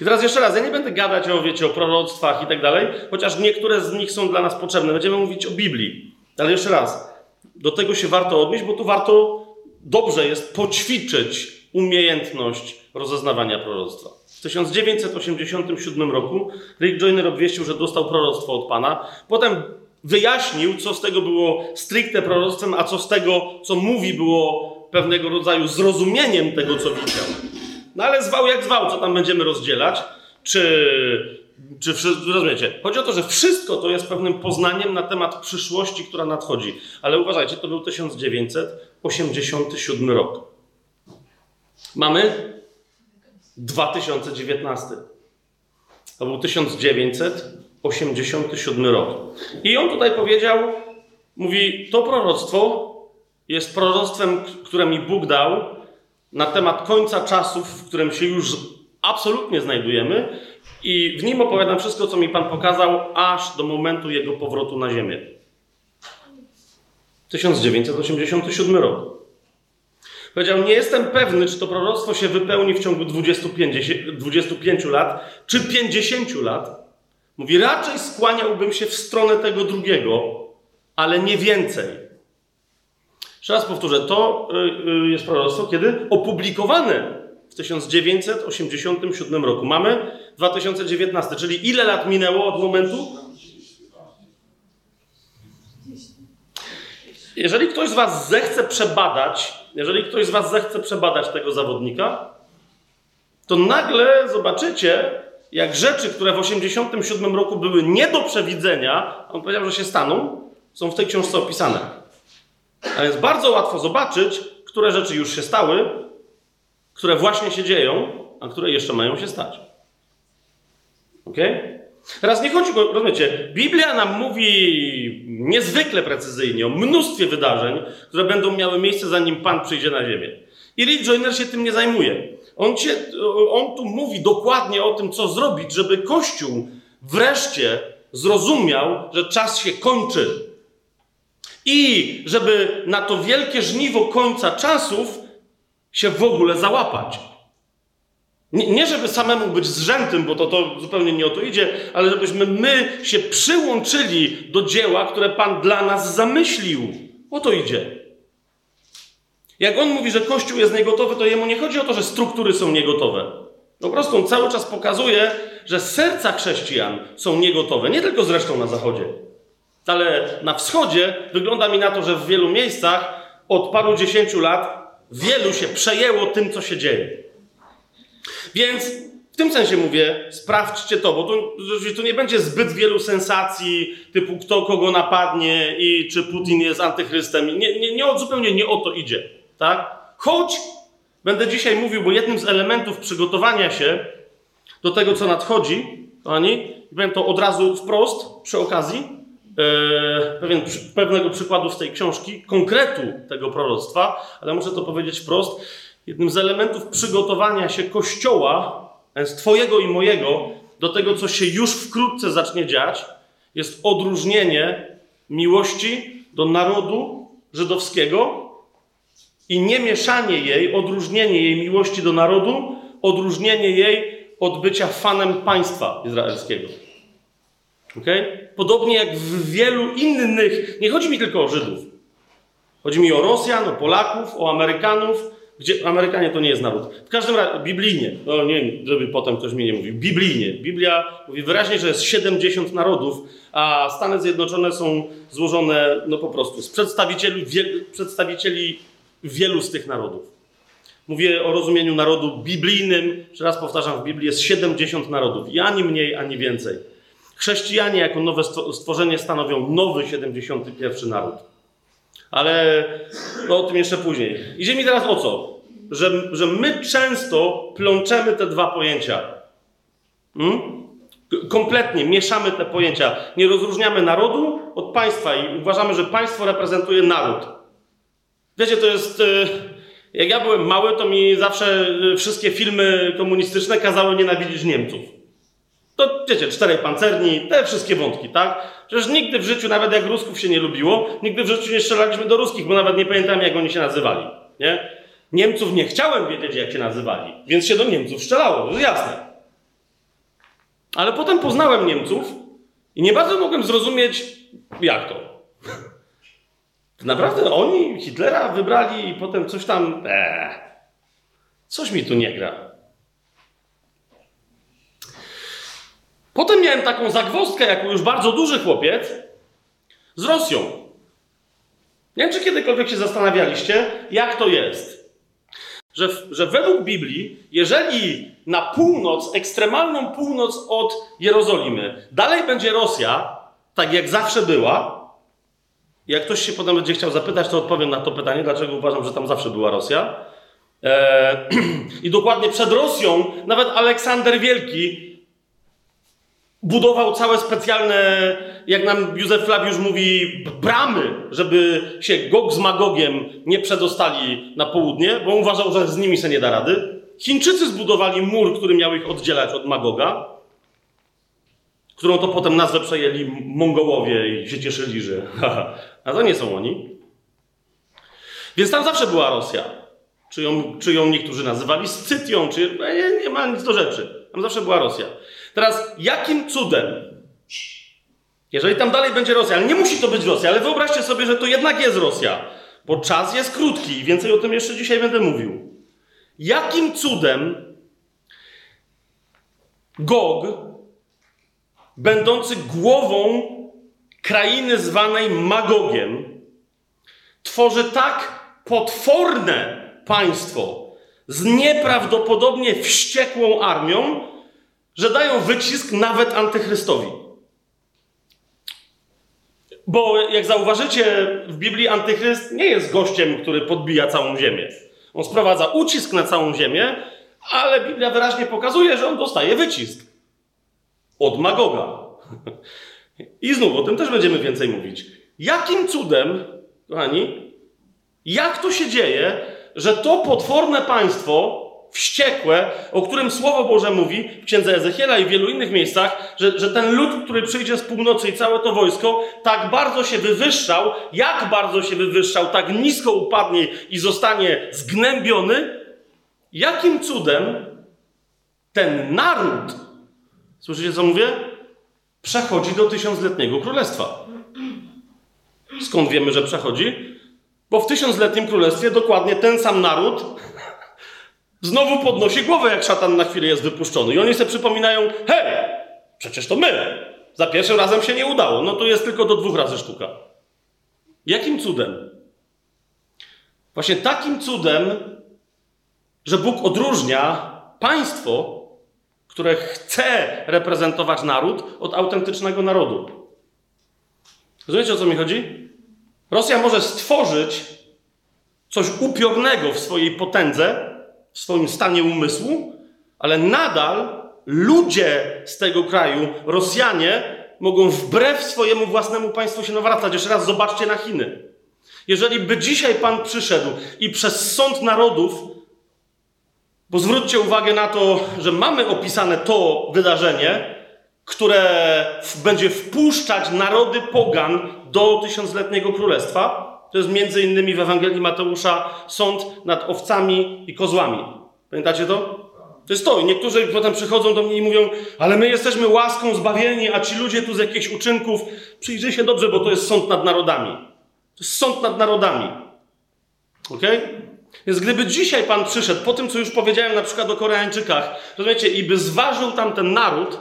I teraz jeszcze raz, ja nie będę gadać o, wiecie, o proroctwach i tak dalej, chociaż niektóre z nich są dla nas potrzebne. Będziemy mówić o Biblii. Ale jeszcze raz, do tego się warto odnieść, bo tu warto, dobrze jest poćwiczyć umiejętność rozeznawania proroctwa. W 1987 roku Rick Joyner obwieścił, że dostał proroctwo od Pana. Potem wyjaśnił, co z tego było stricte proroctwem, a co z tego, co mówi, było pewnego rodzaju zrozumieniem tego, co widział. No ale zwał jak zwał, co tam będziemy rozdzielać? Czy, czy rozumiecie? Chodzi o to, że wszystko to jest pewnym poznaniem na temat przyszłości, która nadchodzi. Ale uważajcie, to był 1987 rok. Mamy 2019. To był 1987 rok. I on tutaj powiedział, mówi, to proroctwo jest proroctwem, które mi Bóg dał na temat końca czasów, w którym się już absolutnie znajdujemy i w nim opowiadam wszystko, co mi Pan pokazał, aż do momentu jego powrotu na ziemię. 1987 rok. Powiedział, nie jestem pewny, czy to proroctwo się wypełni w ciągu 25, 25 lat, czy 50 lat. Mówi, raczej skłaniałbym się w stronę tego drugiego, ale nie więcej. Jeszcze raz powtórzę, to y, y, jest proroctwo, kiedy opublikowane w 1987 roku. Mamy 2019, czyli ile lat minęło od momentu? Jeżeli ktoś z Was zechce przebadać, jeżeli ktoś z Was zechce przebadać tego zawodnika, to nagle zobaczycie, jak rzeczy, które w 87 roku były nie do przewidzenia, on powiedział, że się staną, są w tej książce opisane. A jest bardzo łatwo zobaczyć, które rzeczy już się stały, które właśnie się dzieją, a które jeszcze mają się stać. Ok? Teraz nie chodzi, bo rozumiecie, Biblia nam mówi niezwykle precyzyjnie o mnóstwie wydarzeń, które będą miały miejsce zanim Pan przyjdzie na ziemię. I Rick Joyner się tym nie zajmuje. On, cię, on tu mówi dokładnie o tym, co zrobić, żeby Kościół wreszcie zrozumiał, że czas się kończy. I żeby na to wielkie żniwo końca czasów się w ogóle załapać. Nie, nie, żeby samemu być zrzętym, bo to, to zupełnie nie o to idzie, ale żebyśmy my się przyłączyli do dzieła, które Pan dla nas zamyślił. O to idzie. Jak on mówi, że Kościół jest niegotowy, to jemu nie chodzi o to, że struktury są niegotowe. Po prostu on cały czas pokazuje, że serca chrześcijan są niegotowe. Nie tylko zresztą na zachodzie, ale na wschodzie wygląda mi na to, że w wielu miejscach od paru dziesięciu lat wielu się przejęło tym, co się dzieje. Więc w tym sensie mówię, sprawdźcie to, bo tu, tu nie będzie zbyt wielu sensacji, typu kto kogo napadnie i czy Putin jest antychrystem. Nie, nie, nie, zupełnie nie o to idzie. Tak? Choć będę dzisiaj mówił, bo jednym z elementów przygotowania się do tego, co nadchodzi, kochani, powiem to od razu wprost, przy okazji, pewien, pewnego przykładu z tej książki, konkretu tego proroctwa, ale muszę to powiedzieć wprost. Jednym z elementów przygotowania się Kościoła, z Twojego i mojego, do tego, co się już wkrótce zacznie dziać, jest odróżnienie miłości do narodu żydowskiego i nie mieszanie jej, odróżnienie jej miłości do narodu, odróżnienie jej od bycia fanem państwa izraelskiego. Okay? Podobnie jak w wielu innych, nie chodzi mi tylko o Żydów. Chodzi mi o Rosjan, o Polaków, o Amerykanów, gdzie Amerykanie to nie jest naród. W każdym razie, biblijnie, no nie wiem, żeby potem ktoś mi nie mówił, biblijnie. Biblia mówi wyraźnie, że jest 70 narodów, a Stany Zjednoczone są złożone no po prostu z przedstawicieli, przedstawicieli wielu z tych narodów. Mówię o rozumieniu narodu biblijnym. Jeszcze raz powtarzam, w Biblii jest 70 narodów. I ani mniej, ani więcej. Chrześcijanie jako nowe stworzenie stanowią nowy 71 naród. Ale no, o tym jeszcze później. Idzie mi teraz o co? Że, że my często plączemy te dwa pojęcia. Hmm? Kompletnie mieszamy te pojęcia. Nie rozróżniamy narodu od państwa i uważamy, że państwo reprezentuje naród. Wiecie, to jest. E, jak ja byłem mały, to mi zawsze e, wszystkie filmy komunistyczne kazały nienawidzić Niemców. To wiecie, czterej pancerni, te wszystkie wątki, tak? Przecież nigdy w życiu, nawet jak Rusków się nie lubiło, nigdy w życiu nie strzelaliśmy do Ruskich, bo nawet nie pamiętam, jak oni się nazywali. Nie? Niemców nie chciałem wiedzieć, jak się nazywali, więc się do Niemców strzelało, to jest jasne. Ale potem poznałem Niemców i nie bardzo mogłem zrozumieć, jak to. Naprawdę oni Hitlera wybrali i potem coś tam. Eee, coś mi tu nie gra. Potem miałem taką zagwozdkę, jako już bardzo duży chłopiec, z Rosją. Nie wiem, czy kiedykolwiek się zastanawialiście, jak to jest. Że, że według Biblii, jeżeli na północ, ekstremalną północ od Jerozolimy, dalej będzie Rosja, tak jak zawsze była, jak ktoś się potem będzie chciał zapytać, to odpowiem na to pytanie, dlaczego uważam, że tam zawsze była Rosja. Eee, I dokładnie przed Rosją nawet Aleksander Wielki budował całe specjalne, jak nam Józef Flawiusz mówi, bramy, żeby się Gog z Magogiem nie przedostali na południe, bo uważał, że z nimi się nie da rady. Chińczycy zbudowali mur, który miał ich oddzielać od Magoga którą to potem nazwę przejęli Mongołowie i się cieszyli, że a to nie są oni. Więc tam zawsze była Rosja. Czy ją, czy ją niektórzy nazywali Scytią, czy nie, nie ma nic do rzeczy. Tam zawsze była Rosja. Teraz, jakim cudem, jeżeli tam dalej będzie Rosja, ale nie musi to być Rosja, ale wyobraźcie sobie, że to jednak jest Rosja, bo czas jest krótki i więcej o tym jeszcze dzisiaj będę mówił. Jakim cudem Gog będący głową krainy zwanej Magogiem, tworzy tak potworne państwo z nieprawdopodobnie wściekłą armią, że dają wycisk nawet antychrystowi. Bo jak zauważycie, w Biblii antychryst nie jest gościem, który podbija całą ziemię. On sprowadza ucisk na całą ziemię, ale Biblia wyraźnie pokazuje, że on dostaje wycisk od Magoga. I znów o tym też będziemy więcej mówić. Jakim cudem, kochani, jak to się dzieje, że to potworne państwo, wściekłe, o którym Słowo Boże mówi w księdze Ezechiela i w wielu innych miejscach, że, że ten lud, który przyjdzie z północy i całe to wojsko, tak bardzo się wywyższał, jak bardzo się wywyższał, tak nisko upadnie i zostanie zgnębiony, jakim cudem ten naród, słyszycie co mówię? Przechodzi do tysiącletniego królestwa. Skąd wiemy, że przechodzi? Bo w tysiącletnim królestwie dokładnie ten sam naród znowu podnosi głowę, jak szatan na chwilę jest wypuszczony. I oni sobie przypominają, hej, przecież to my. Za pierwszym razem się nie udało. No to jest tylko do dwóch razy sztuka. Jakim cudem? Właśnie takim cudem, że Bóg odróżnia państwo, które chce reprezentować naród, od autentycznego narodu. Rozumiecie, o co mi chodzi? Rosja może stworzyć coś upiornego w swojej potędze, w swoim stanie umysłu, ale nadal ludzie z tego kraju, Rosjanie, mogą wbrew swojemu własnemu państwu się nawracać. Jeszcze raz zobaczcie na Chiny. Jeżeli by dzisiaj Pan przyszedł i przez sąd narodów, bo zwróćcie uwagę na to, że mamy opisane to wydarzenie, które będzie wpuszczać narody pogan do tysiącletniego królestwa. To jest między innymi w Ewangelii Mateusza sąd nad owcami i kozłami. Pamiętacie to? To jest to. I niektórzy potem przychodzą do mnie i mówią, ale my jesteśmy łaską zbawieni, a ci ludzie tu z jakichś uczynków, przyjrzyj się dobrze, bo to jest sąd nad narodami. To jest sąd nad narodami. Ok? Więc gdyby dzisiaj Pan przyszedł, po tym, co już powiedziałem na przykład o Koreańczykach, rozumiecie, i by zważył tam ten naród,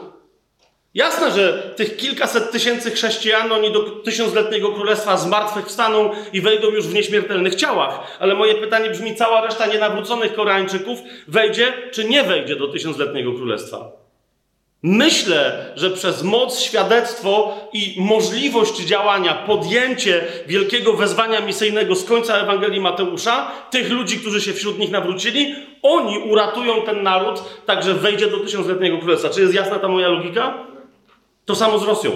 Jasne, że tych kilkaset tysięcy chrześcijan, oni do tysiącletniego królestwa zmartwychwstaną i wejdą już w nieśmiertelnych ciałach. Ale moje pytanie brzmi, cała reszta nienawróconych Koreańczyków wejdzie czy nie wejdzie do tysiącletniego królestwa? Myślę, że przez moc, świadectwo i możliwość działania, podjęcie wielkiego wezwania misyjnego z końca Ewangelii Mateusza, tych ludzi, którzy się wśród nich nawrócili, oni uratują ten naród, tak że wejdzie do tysiącletniego królestwa. Czy jest jasna ta moja logika? To samo z Rosją.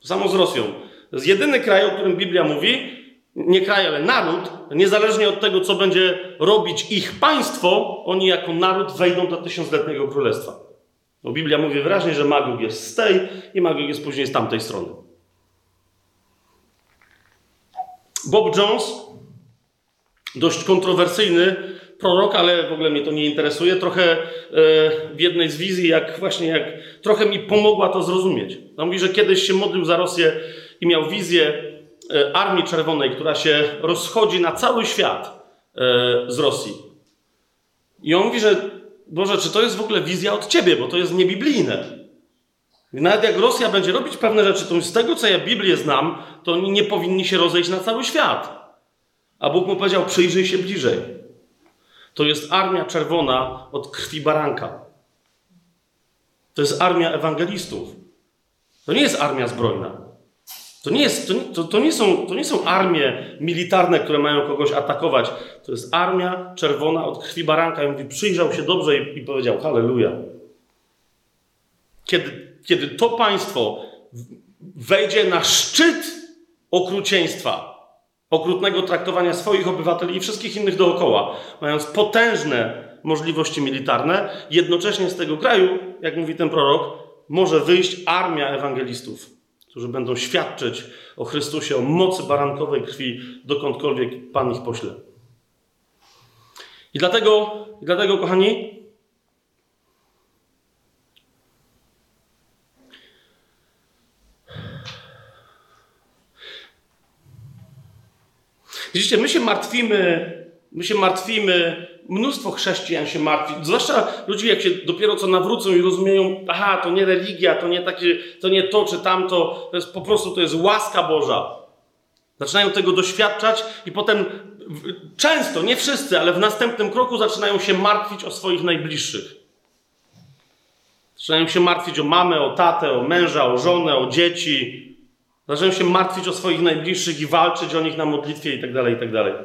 To samo z Rosją. To jest jedyny kraj, o którym Biblia mówi, nie kraj, ale naród, niezależnie od tego, co będzie robić ich państwo, oni jako naród wejdą do tysiącletniego królestwa. Bo Biblia mówi wyraźnie, że Magog jest z tej i Magog jest później z tamtej strony. Bob Jones, dość kontrowersyjny prorok, ale w ogóle mnie to nie interesuje. Trochę e, w jednej z wizji, jak właśnie jak trochę mi pomogła to zrozumieć. On mówi, że kiedyś się modlił za Rosję i miał wizję e, Armii Czerwonej, która się rozchodzi na cały świat e, z Rosji. I on mówi, że Boże, czy to jest w ogóle wizja od Ciebie, bo to jest niebiblijne. Nawet jak Rosja będzie robić pewne rzeczy, to z tego, co ja Biblię znam, to oni nie powinni się rozejść na cały świat. A Bóg mu powiedział, przyjrzyj się bliżej. To jest armia czerwona od krwi baranka. To jest armia ewangelistów. To nie jest armia zbrojna. To nie, jest, to, to, to, nie są, to nie są armie militarne, które mają kogoś atakować. To jest armia czerwona od krwi baranka. I mówi, przyjrzał się dobrze i, i powiedział, halleluja. Kiedy, kiedy to państwo wejdzie na szczyt okrucieństwa, okrutnego traktowania swoich obywateli i wszystkich innych dookoła, mając potężne możliwości militarne, jednocześnie z tego kraju, jak mówi ten prorok, może wyjść armia ewangelistów, którzy będą świadczyć o Chrystusie, o mocy barankowej krwi, dokądkolwiek Pan ich pośle. I dlatego, dlatego kochani, Widzicie, my się martwimy, my się martwimy, mnóstwo chrześcijan się martwi, zwłaszcza ludzie, jak się dopiero co nawrócą i rozumieją, aha, to nie religia, to nie takie, to nie to czy tamto, to jest po prostu, to jest łaska Boża. Zaczynają tego doświadczać i potem często, nie wszyscy, ale w następnym kroku zaczynają się martwić o swoich najbliższych. Zaczynają się martwić o mamę, o tatę, o męża, o żonę, o dzieci. Zaczynają się martwić o swoich najbliższych i walczyć o nich na modlitwie itd., tak itd. Tak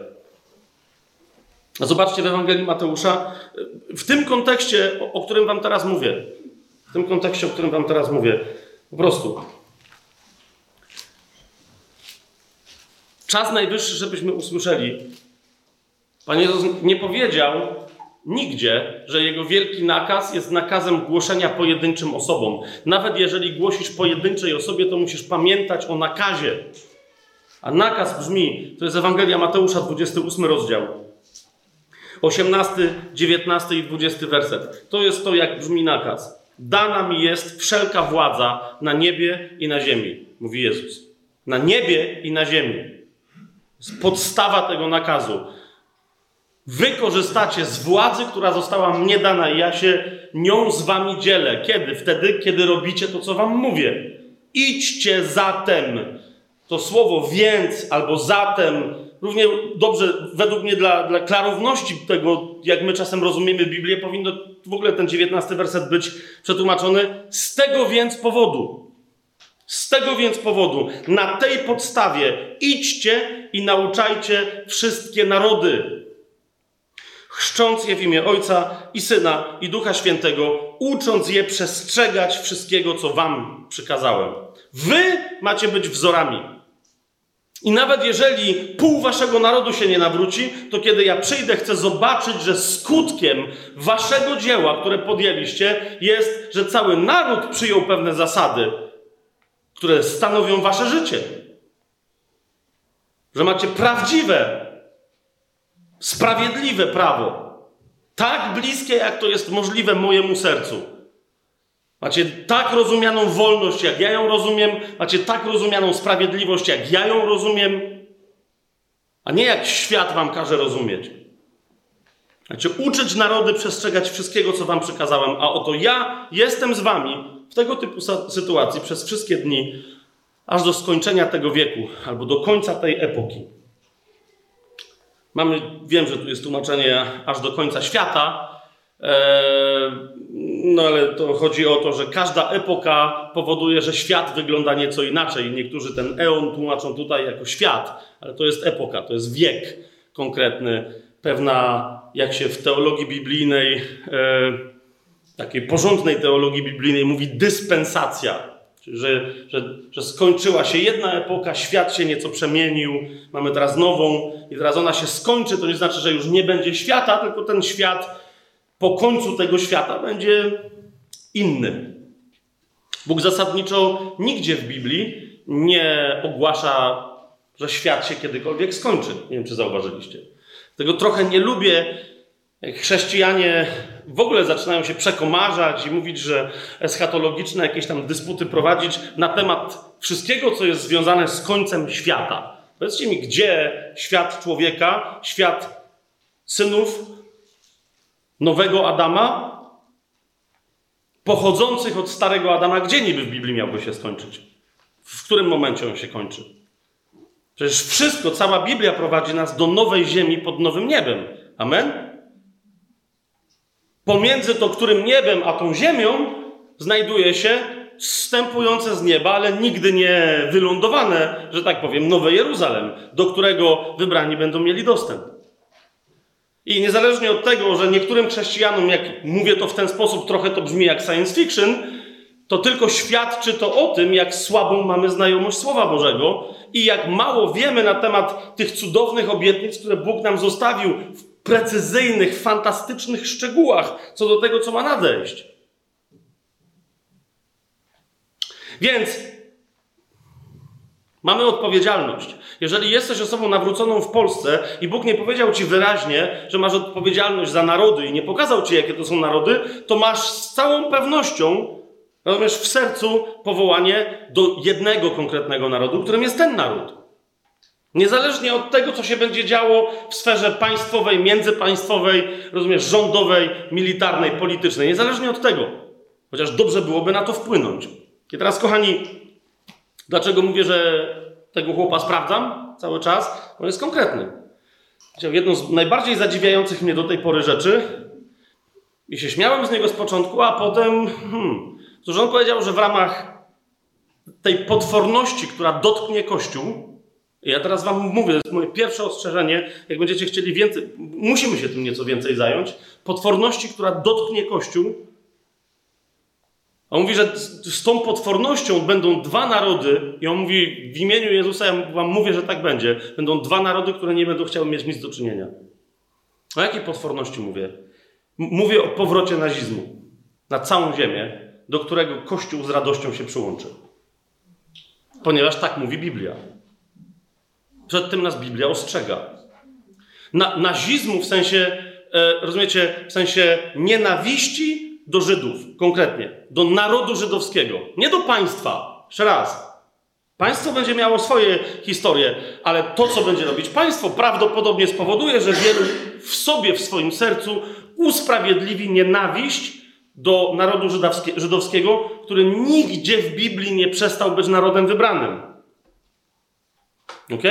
A zobaczcie w Ewangelii Mateusza, w tym kontekście, o, o którym wam teraz mówię, w tym kontekście, o którym wam teraz mówię, po prostu Czas najwyższy, żebyśmy usłyszeli. Pan Jezus nie powiedział nigdzie, że jego wielki nakaz jest nakazem głoszenia pojedynczym osobom. Nawet jeżeli głosisz pojedynczej osobie, to musisz pamiętać o nakazie. A nakaz brzmi, to jest Ewangelia Mateusza, 28 rozdział. 18, 19 i 20 werset. To jest to, jak brzmi nakaz. Dana mi jest wszelka władza na niebie i na ziemi, mówi Jezus. Na niebie i na ziemi jest podstawa tego nakazu. Wy korzystacie z władzy, która została mnie dana i ja się nią z wami dzielę. Kiedy? Wtedy, kiedy robicie to, co wam mówię. Idźcie zatem. To słowo więc albo zatem równie dobrze, według mnie dla, dla klarowności tego, jak my czasem rozumiemy Biblię, powinno w ogóle ten dziewiętnasty werset być przetłumaczony z tego więc powodu. Z tego więc powodu, na tej podstawie idźcie i nauczajcie wszystkie narody, chrzcząc je w imię Ojca i Syna i Ducha Świętego, ucząc je przestrzegać wszystkiego, co Wam przykazałem. Wy macie być wzorami. I nawet jeżeli pół waszego narodu się nie nawróci, to kiedy ja przyjdę, chcę zobaczyć, że skutkiem waszego dzieła, które podjęliście, jest, że cały naród przyjął pewne zasady, które stanowią wasze życie. Że macie prawdziwe, sprawiedliwe prawo. Tak bliskie, jak to jest możliwe mojemu sercu. Macie tak rozumianą wolność, jak ja ją rozumiem. Macie tak rozumianą sprawiedliwość, jak ja ją rozumiem. A nie jak świat wam każe rozumieć. Macie uczyć narody przestrzegać wszystkiego, co wam przykazałem. A oto ja jestem z wami w tego typu sytuacji przez wszystkie dni, aż do skończenia tego wieku, albo do końca tej epoki. Mamy, wiem, że tu jest tłumaczenie aż do końca świata, e, no ale to chodzi o to, że każda epoka powoduje, że świat wygląda nieco inaczej. Niektórzy ten eon tłumaczą tutaj jako świat, ale to jest epoka, to jest wiek konkretny, pewna, jak się w teologii biblijnej e, takiej porządnej teologii biblijnej mówi dyspensacja. Że, że, że skończyła się jedna epoka, świat się nieco przemienił, mamy teraz nową i teraz ona się skończy, to nie znaczy, że już nie będzie świata, tylko ten świat po końcu tego świata będzie inny. Bóg zasadniczo nigdzie w Biblii nie ogłasza, że świat się kiedykolwiek skończy. Nie wiem, czy zauważyliście. Tego trochę nie lubię, chrześcijanie w ogóle zaczynają się przekomarzać i mówić, że eschatologiczne jakieś tam dysputy prowadzić na temat wszystkiego, co jest związane z końcem świata. Powiedzcie mi, gdzie świat człowieka, świat synów nowego Adama, pochodzących od starego Adama, gdzie niby w Biblii miałby się skończyć? W którym momencie on się kończy? Przecież wszystko, cała Biblia prowadzi nas do nowej ziemi pod nowym niebem. Amen? Pomiędzy to którym niebem a tą ziemią znajduje się wstępujące z nieba, ale nigdy nie wylądowane, że tak powiem, Nowe Jeruzalem, do którego wybrani będą mieli dostęp. I niezależnie od tego, że niektórym chrześcijanom, jak mówię to w ten sposób, trochę to brzmi jak science fiction, to tylko świadczy to o tym, jak słabą mamy znajomość Słowa Bożego i jak mało wiemy na temat tych cudownych obietnic, które Bóg nam zostawił w precyzyjnych, fantastycznych szczegółach co do tego, co ma nadejść. Więc mamy odpowiedzialność. Jeżeli jesteś osobą nawróconą w Polsce i Bóg nie powiedział ci wyraźnie, że masz odpowiedzialność za narody i nie pokazał ci, jakie to są narody, to masz z całą pewnością, rozumiesz, w sercu powołanie do jednego konkretnego narodu, którym jest ten naród. Niezależnie od tego, co się będzie działo w sferze państwowej, międzypaństwowej, rozumiesz, rządowej, militarnej, politycznej. Niezależnie od tego. Chociaż dobrze byłoby na to wpłynąć. I teraz, kochani, dlaczego mówię, że tego chłopa sprawdzam? cały czas, on jest konkretny. Jedną z najbardziej zadziwiających mnie do tej pory rzeczy, i się śmiałem z niego z początku, a potem, hmm, cóż on powiedział, że w ramach tej potworności, która dotknie Kościół, ja teraz wam mówię, to jest moje pierwsze ostrzeżenie, jak będziecie chcieli więcej, musimy się tym nieco więcej zająć, potworności, która dotknie Kościół, on mówi, że z tą potwornością będą dwa narody, i on mówi w imieniu Jezusa, ja wam mówię, że tak będzie. Będą dwa narody, które nie będą chciały mieć nic do czynienia. O jakiej potworności mówię? Mówię o powrocie nazizmu na całą ziemię, do którego Kościół z radością się przyłączy. Ponieważ tak mówi Biblia. Przed tym nas Biblia ostrzega. Na, nazizmu w sensie, e, rozumiecie, w sensie nienawiści do Żydów, konkretnie, do narodu żydowskiego, nie do państwa. Jeszcze raz. Państwo będzie miało swoje historie, ale to, co będzie robić państwo, prawdopodobnie spowoduje, że wielu w sobie, w swoim sercu usprawiedliwi nienawiść do narodu żydowskiego, który nigdzie w Biblii nie przestał być narodem wybranym. Ok?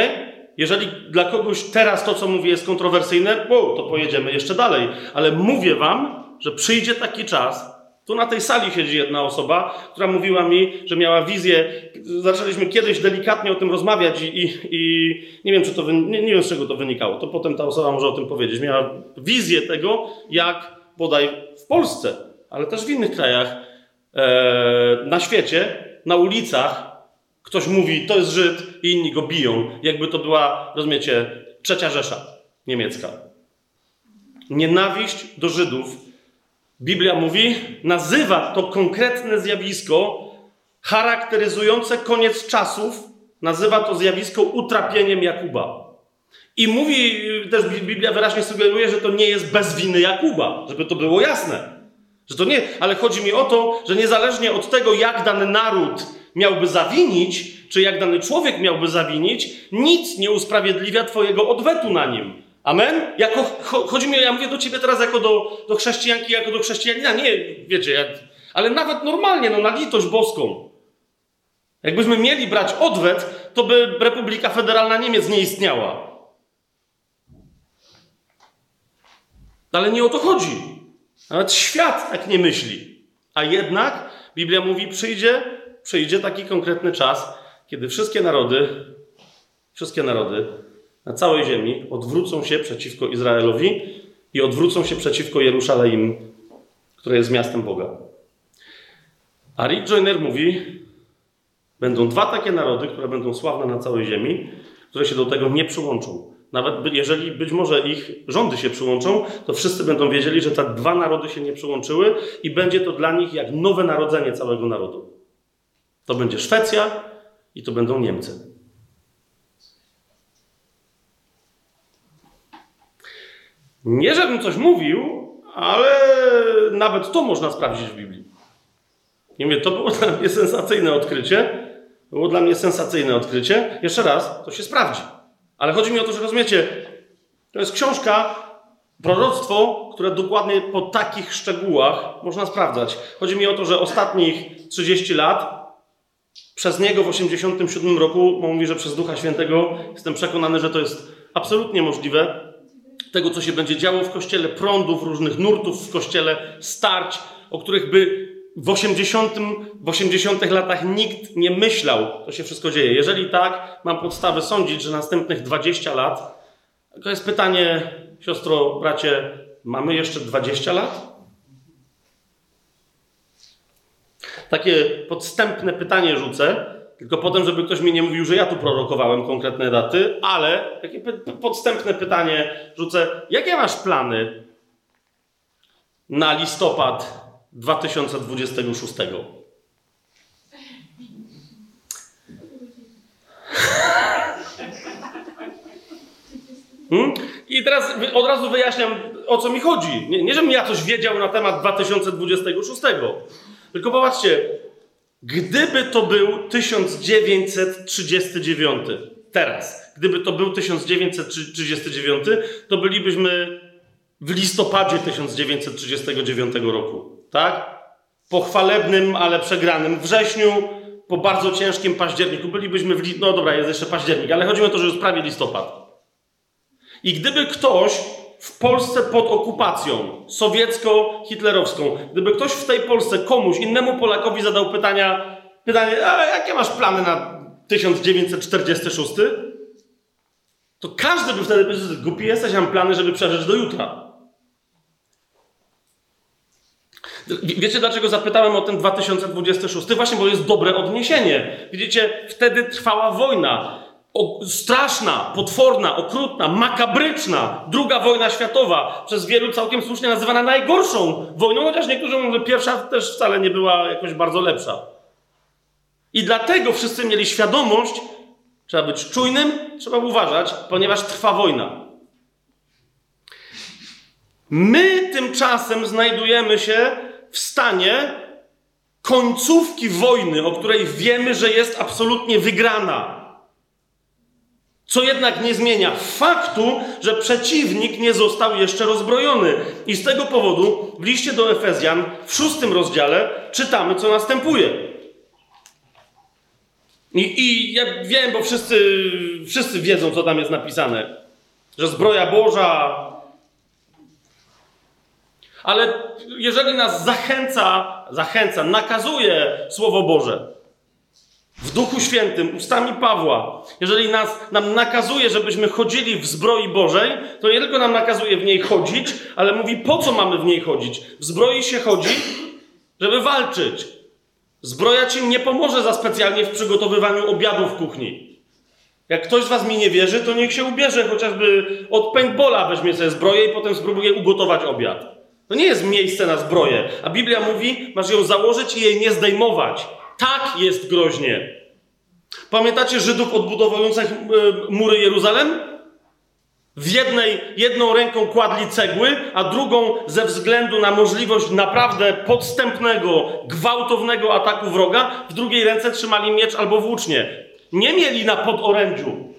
Jeżeli dla kogoś teraz to, co mówię, jest kontrowersyjne, wow, to pojedziemy jeszcze dalej. Ale mówię wam, że przyjdzie taki czas, tu na tej sali siedzi jedna osoba, która mówiła mi, że miała wizję. Zaczęliśmy kiedyś delikatnie o tym rozmawiać i, i, i nie wiem, czy to nie, nie, wiem, z czego to wynikało. To potem ta osoba może o tym powiedzieć. Miała wizję tego, jak bodaj w Polsce, ale też w innych krajach e, na świecie, na ulicach, ktoś mówi, to jest Żyd i inni go biją, jakby to była, rozumiecie, trzecia Rzesza niemiecka. Nienawiść do Żydów Biblia mówi, nazywa to konkretne zjawisko charakteryzujące koniec czasów, nazywa to zjawisko utrapieniem Jakuba. I mówi, też Biblia wyraźnie sugeruje, że to nie jest bez winy Jakuba, żeby to było jasne. Że to nie, ale chodzi mi o to, że niezależnie od tego, jak dany naród miałby zawinić, czy jak dany człowiek miałby zawinić, nic nie usprawiedliwia Twojego odwetu na nim. Amen? Jako, chodzi mi, ja mówię do ciebie teraz jako do, do chrześcijanki, jako do chrześcijanina. Nie, wiecie, jak, ale nawet normalnie, no na litość boską. Jakbyśmy mieli brać odwet, to by Republika Federalna Niemiec nie istniała. Ale nie o to chodzi. Nawet świat tak nie myśli. A jednak Biblia mówi, przyjdzie, przyjdzie taki konkretny czas, kiedy wszystkie narody, wszystkie narody na całej ziemi odwrócą się przeciwko Izraelowi i odwrócą się przeciwko Jerusalem, które jest miastem Boga. A Rick Joyner mówi, będą dwa takie narody, które będą sławne na całej ziemi, które się do tego nie przyłączą. Nawet jeżeli być może ich rządy się przyłączą, to wszyscy będą wiedzieli, że te dwa narody się nie przyłączyły i będzie to dla nich jak nowe narodzenie całego narodu. To będzie Szwecja i to będą Niemcy. Nie, żebym coś mówił, ale nawet to można sprawdzić w Biblii. Nie wiem, to było dla mnie sensacyjne odkrycie. Było dla mnie sensacyjne odkrycie. Jeszcze raz, to się sprawdzi. Ale chodzi mi o to, że rozumiecie, to jest książka, proroctwo, które dokładnie po takich szczegółach można sprawdzać. Chodzi mi o to, że ostatnich 30 lat przez niego w 87 roku, mówi, że przez Ducha Świętego, jestem przekonany, że to jest absolutnie możliwe, tego, co się będzie działo w kościele, prądów, różnych nurtów w kościele, starć, o których by w 80, w 80 latach nikt nie myślał, to się wszystko dzieje. Jeżeli tak, mam podstawę sądzić, że następnych 20 lat, to jest pytanie, siostro, bracie, mamy jeszcze 20 lat? Takie podstępne pytanie rzucę. Tylko potem, żeby ktoś mi nie mówił, że ja tu prorokowałem konkretne daty, ale takie podstępne pytanie rzucę. Jakie masz plany na listopad 2026? Hmm? I teraz od razu wyjaśniam, o co mi chodzi. Nie, nie żebym ja coś wiedział na temat 2026, tylko popatrzcie, Gdyby to był 1939, teraz, gdyby to był 1939, to bylibyśmy w listopadzie 1939 roku, tak? Po chwalebnym, ale przegranym wrześniu po bardzo ciężkim październiku. Bylibyśmy w. No dobra, jest jeszcze październik, ale chodzi o to, że już prawie listopad. I gdyby ktoś w Polsce pod okupacją sowiecko-hitlerowską, gdyby ktoś w tej Polsce komuś, innemu Polakowi zadał pytania, pytanie, a jakie masz plany na 1946? To każdy by wtedy powiedział, głupi jesteś, mam plany, żeby przeżyć do jutra. Wiecie, dlaczego zapytałem o ten 2026? Właśnie, bo jest dobre odniesienie. Widzicie, wtedy trwała wojna. O, straszna, potworna, okrutna, makabryczna druga wojna światowa, przez wielu całkiem słusznie nazywana najgorszą wojną, chociaż niektórzy mówią, że pierwsza też wcale nie była jakoś bardzo lepsza. I dlatego wszyscy mieli świadomość, trzeba być czujnym, trzeba uważać, ponieważ trwa wojna. My tymczasem znajdujemy się w stanie końcówki wojny, o której wiemy, że jest absolutnie wygrana. Co jednak nie zmienia faktu, że przeciwnik nie został jeszcze rozbrojony. I z tego powodu w liście do Efezjan w szóstym rozdziale czytamy, co następuje. I, I ja wiem, bo wszyscy, wszyscy wiedzą, co tam jest napisane. Że zbroja Boża. Ale jeżeli nas zachęca, zachęca, nakazuje Słowo Boże, w Duchu Świętym, ustami Pawła, jeżeli nas, nam nakazuje, żebyśmy chodzili w zbroi Bożej, to nie tylko nam nakazuje w niej chodzić, ale mówi, po co mamy w niej chodzić. W zbroi się chodzi, żeby walczyć. Zbroja ci nie pomoże za specjalnie w przygotowywaniu obiadu w kuchni. Jak ktoś z was mi nie wierzy, to niech się ubierze chociażby od paintballa, weźmie sobie zbroję i potem spróbuje ugotować obiad. To nie jest miejsce na zbroję. A Biblia mówi, masz ją założyć i jej nie zdejmować. Tak jest groźnie. Pamiętacie Żydów odbudowujących e, mury Jeruzalem? W jednej, jedną ręką kładli cegły, a drugą ze względu na możliwość naprawdę podstępnego, gwałtownego ataku wroga, w drugiej ręce trzymali miecz albo włócznie. Nie mieli na podorędziu,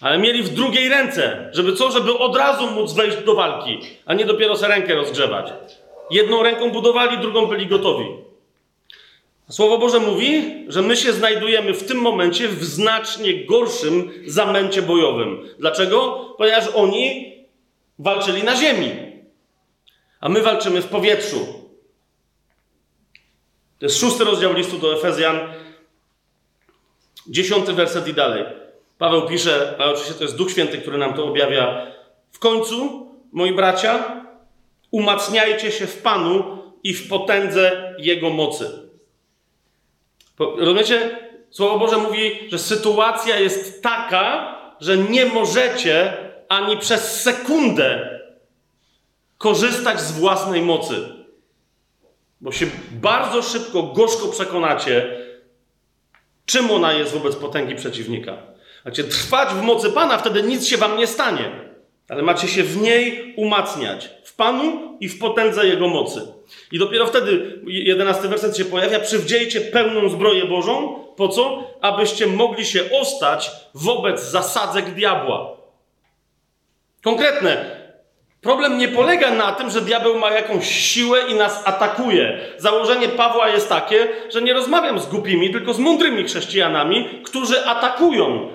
ale mieli w drugiej ręce, żeby co? Żeby od razu móc wejść do walki, a nie dopiero se rękę rozgrzewać. Jedną ręką budowali, drugą byli gotowi. Słowo Boże mówi, że my się znajdujemy w tym momencie w znacznie gorszym zamęcie bojowym. Dlaczego? Ponieważ oni walczyli na ziemi, a my walczymy w powietrzu. To jest szósty rozdział listu do Efezjan, dziesiąty werset i dalej. Paweł pisze, a oczywiście to jest Duch Święty, który nam to objawia. W końcu, moi bracia, umacniajcie się w Panu i w potędze Jego mocy. Rozumiecie? Słowo Boże mówi, że sytuacja jest taka, że nie możecie ani przez sekundę korzystać z własnej mocy. Bo się bardzo szybko, gorzko przekonacie, czym ona jest wobec potęgi przeciwnika. Macie trwać w mocy Pana, wtedy nic się wam nie stanie. Ale macie się w niej umacniać. W Panu i w potędze Jego mocy. I dopiero wtedy jedenasty werset się pojawia. Przywdziejcie pełną zbroję Bożą. Po co? Abyście mogli się ostać wobec zasadzek diabła. Konkretne. Problem nie polega na tym, że diabeł ma jakąś siłę i nas atakuje. Założenie Pawła jest takie, że nie rozmawiam z głupimi, tylko z mądrymi chrześcijanami, którzy atakują.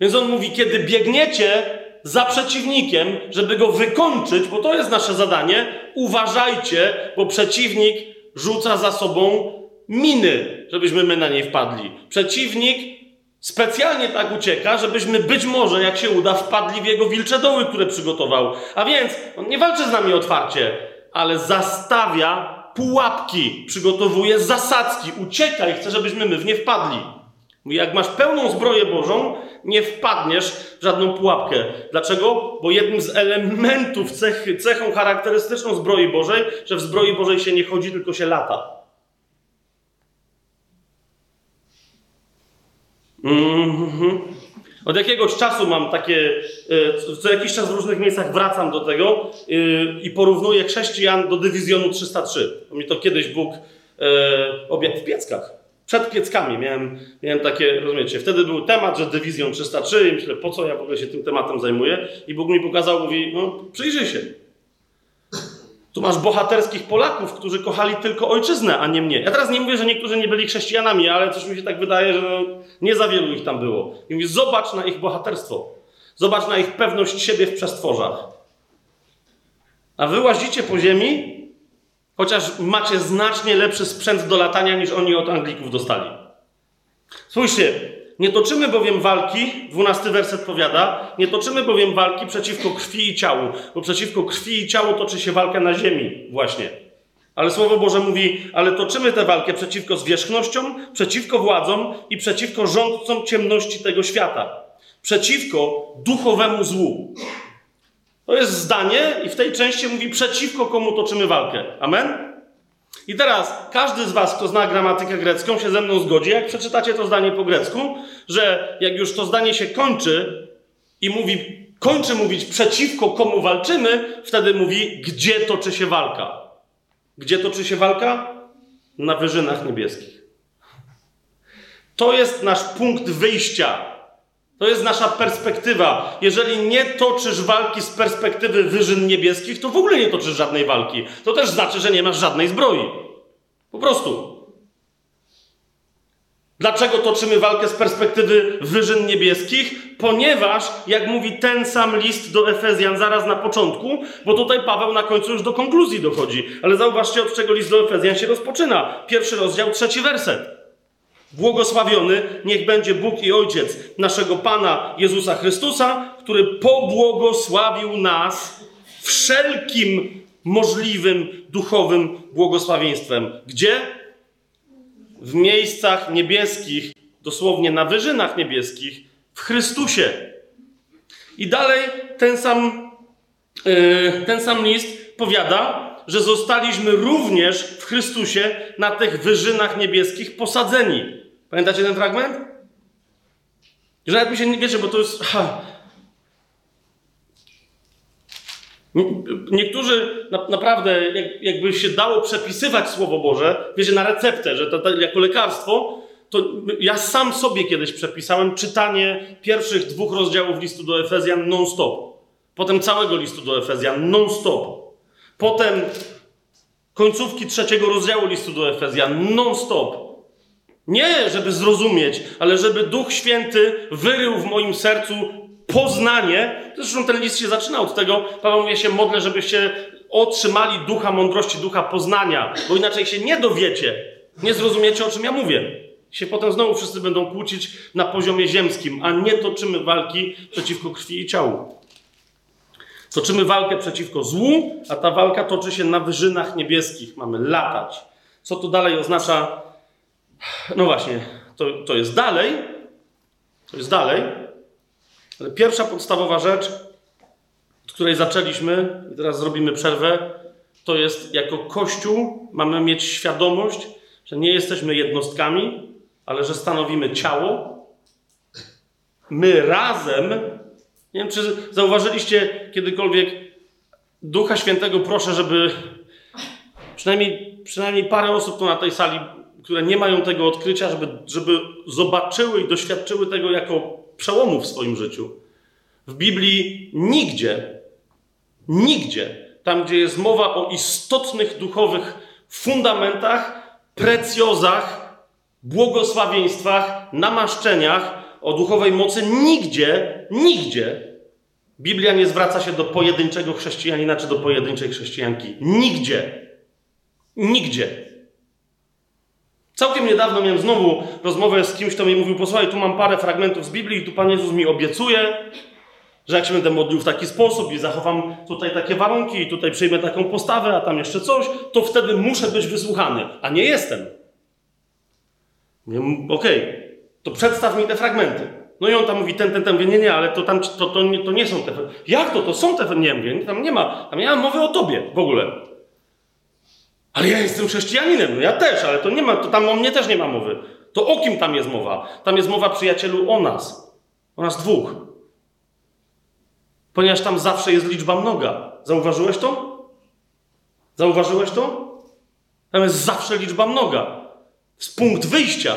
Więc on mówi, kiedy biegniecie za przeciwnikiem, żeby go wykończyć, bo to jest nasze zadanie, uważajcie, bo przeciwnik rzuca za sobą miny, żebyśmy my na niej wpadli. Przeciwnik specjalnie tak ucieka, żebyśmy być może, jak się uda, wpadli w jego wilcze doły, które przygotował. A więc on nie walczy z nami otwarcie, ale zastawia pułapki, przygotowuje zasadzki, ucieka i chce, żebyśmy my w nie wpadli. Jak masz pełną zbroję Bożą, nie wpadniesz w żadną pułapkę. Dlaczego? Bo jednym z elementów, cechy, cechą charakterystyczną zbroi Bożej, że w zbroi Bożej się nie chodzi, tylko się lata. Mm-hmm. Od jakiegoś czasu mam takie, e, co jakiś czas w różnych miejscach wracam do tego e, i porównuję chrześcijan do dywizjonu 303. Mi to kiedyś Bóg e, objawia w Pieckach. Przed pieckami miałem, miałem takie, rozumiecie, wtedy był temat, że dywizją 303 i myślę, po co ja w ogóle się tym tematem zajmuję? I Bóg mi pokazał, mówi, no przyjrzyj się. Tu masz bohaterskich Polaków, którzy kochali tylko ojczyznę, a nie mnie. Ja teraz nie mówię, że niektórzy nie byli chrześcijanami, ale coś mi się tak wydaje, że nie za wielu ich tam było. I mówię, zobacz na ich bohaterstwo. Zobacz na ich pewność siebie w przestworzach. A wy łazicie po ziemi, chociaż macie znacznie lepszy sprzęt do latania niż oni od Anglików dostali. Spójrzcie, nie toczymy bowiem walki, dwunasty werset powiada, nie toczymy bowiem walki przeciwko krwi i ciału, bo przeciwko krwi i ciału toczy się walka na ziemi właśnie. Ale Słowo Boże mówi, ale toczymy tę walkę przeciwko zwierzchnościom, przeciwko władzom i przeciwko rządcom ciemności tego świata. Przeciwko duchowemu złu. To jest zdanie i w tej części mówi przeciwko komu toczymy walkę. Amen? I teraz każdy z Was, kto zna gramatykę grecką, się ze mną zgodzi, jak przeczytacie to zdanie po grecku, że jak już to zdanie się kończy i mówi, kończy mówić przeciwko komu walczymy, wtedy mówi, gdzie toczy się walka. Gdzie toczy się walka? Na wyżynach niebieskich. To jest nasz punkt wyjścia. To jest nasza perspektywa. Jeżeli nie toczysz walki z perspektywy wyżyn niebieskich, to w ogóle nie toczysz żadnej walki. To też znaczy, że nie masz żadnej zbroi. Po prostu. Dlaczego toczymy walkę z perspektywy wyżyn niebieskich? Ponieważ, jak mówi ten sam list do Efezjan zaraz na początku, bo tutaj Paweł na końcu już do konkluzji dochodzi, ale zauważcie, od czego list do Efezjan się rozpoczyna. Pierwszy rozdział, trzeci werset. Błogosławiony niech będzie Bóg i Ojciec naszego Pana Jezusa Chrystusa, który pobłogosławił nas wszelkim możliwym duchowym błogosławieństwem. Gdzie? W miejscach niebieskich, dosłownie na wyżynach niebieskich, w Chrystusie. I dalej ten sam, yy, ten sam list powiada, że zostaliśmy również w Chrystusie na tych wyżynach niebieskich posadzeni. Pamiętacie ten fragment? Że nawet mi się nie wiecie, bo to jest. Ha. Niektórzy na, naprawdę, jak, jakby się dało przepisywać Słowo Boże, wiecie, na receptę, że to, to jako lekarstwo, to ja sam sobie kiedyś przepisałem czytanie pierwszych dwóch rozdziałów listu do Efezjan non-stop. Potem całego listu do Efezjan non-stop. Potem końcówki trzeciego rozdziału listu do Efezjan non-stop. Nie, żeby zrozumieć, ale żeby Duch Święty wyrył w moim sercu poznanie. Zresztą ten list się zaczyna od tego. Paweł mówi się modlę, żebyście otrzymali ducha mądrości, ducha poznania, bo inaczej się nie dowiecie, nie zrozumiecie, o czym ja mówię. Się potem znowu wszyscy będą kłócić na poziomie ziemskim, a nie toczymy walki przeciwko krwi i ciału. Toczymy walkę przeciwko złu, a ta walka toczy się na wyżynach niebieskich. Mamy latać. Co to dalej oznacza? No właśnie, to, to jest dalej. To jest dalej. Ale pierwsza podstawowa rzecz, od której zaczęliśmy, i teraz zrobimy przerwę, to jest jako Kościół mamy mieć świadomość, że nie jesteśmy jednostkami, ale że stanowimy ciało. My razem nie wiem, czy zauważyliście kiedykolwiek Ducha Świętego, proszę, żeby przynajmniej, przynajmniej parę osób tu na tej sali, które nie mają tego odkrycia, żeby, żeby zobaczyły i doświadczyły tego jako przełomu w swoim życiu. W Biblii nigdzie, nigdzie, tam gdzie jest mowa o istotnych duchowych fundamentach, precjozach, błogosławieństwach, namaszczeniach, o duchowej mocy, nigdzie, nigdzie Biblia nie zwraca się do pojedynczego chrześcijanina czy do pojedynczej chrześcijanki. Nigdzie. Nigdzie. Całkiem niedawno miałem znowu rozmowę z kimś, kto mi mówił: Posłuchaj, tu mam parę fragmentów z Biblii, i tu Pan Jezus mi obiecuje, że jak się będę modlił w taki sposób i zachowam tutaj takie warunki, i tutaj przyjmę taką postawę, a tam jeszcze coś, to wtedy muszę być wysłuchany, a nie jestem. Okej, okay to przedstaw mi te fragmenty. No i on tam mówi, ten, ten, ten, mówię, nie, nie, ale to tam, to, to, nie, to nie są te. Jak to? To są te Nie wiem, tam nie ma, tam nie ma mowy o tobie w ogóle. Ale ja jestem chrześcijaninem, no ja też, ale to nie ma, to tam o mnie też nie ma mowy. To o kim tam jest mowa? Tam jest mowa, przyjacielu, o nas. O nas dwóch. Ponieważ tam zawsze jest liczba mnoga. Zauważyłeś to? Zauważyłeś to? Tam jest zawsze liczba mnoga. Z punkt wyjścia.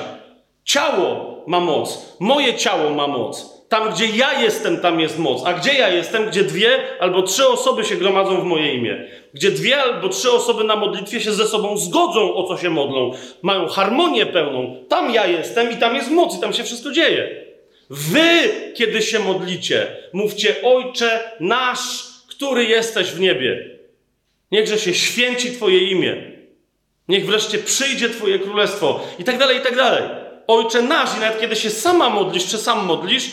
Ciało ma moc. Moje ciało ma moc. Tam, gdzie ja jestem, tam jest moc. A gdzie ja jestem? Gdzie dwie albo trzy osoby się gromadzą w moje imię. Gdzie dwie albo trzy osoby na modlitwie się ze sobą zgodzą, o co się modlą. Mają harmonię pełną. Tam ja jestem i tam jest moc i tam się wszystko dzieje. Wy, kiedy się modlicie, mówcie Ojcze nasz, który jesteś w niebie. Niechże się święci Twoje imię. Niech wreszcie przyjdzie Twoje królestwo. I tak dalej, i tak dalej. Ojcze nasz, i nawet kiedy się sama modlisz, czy sam modlisz,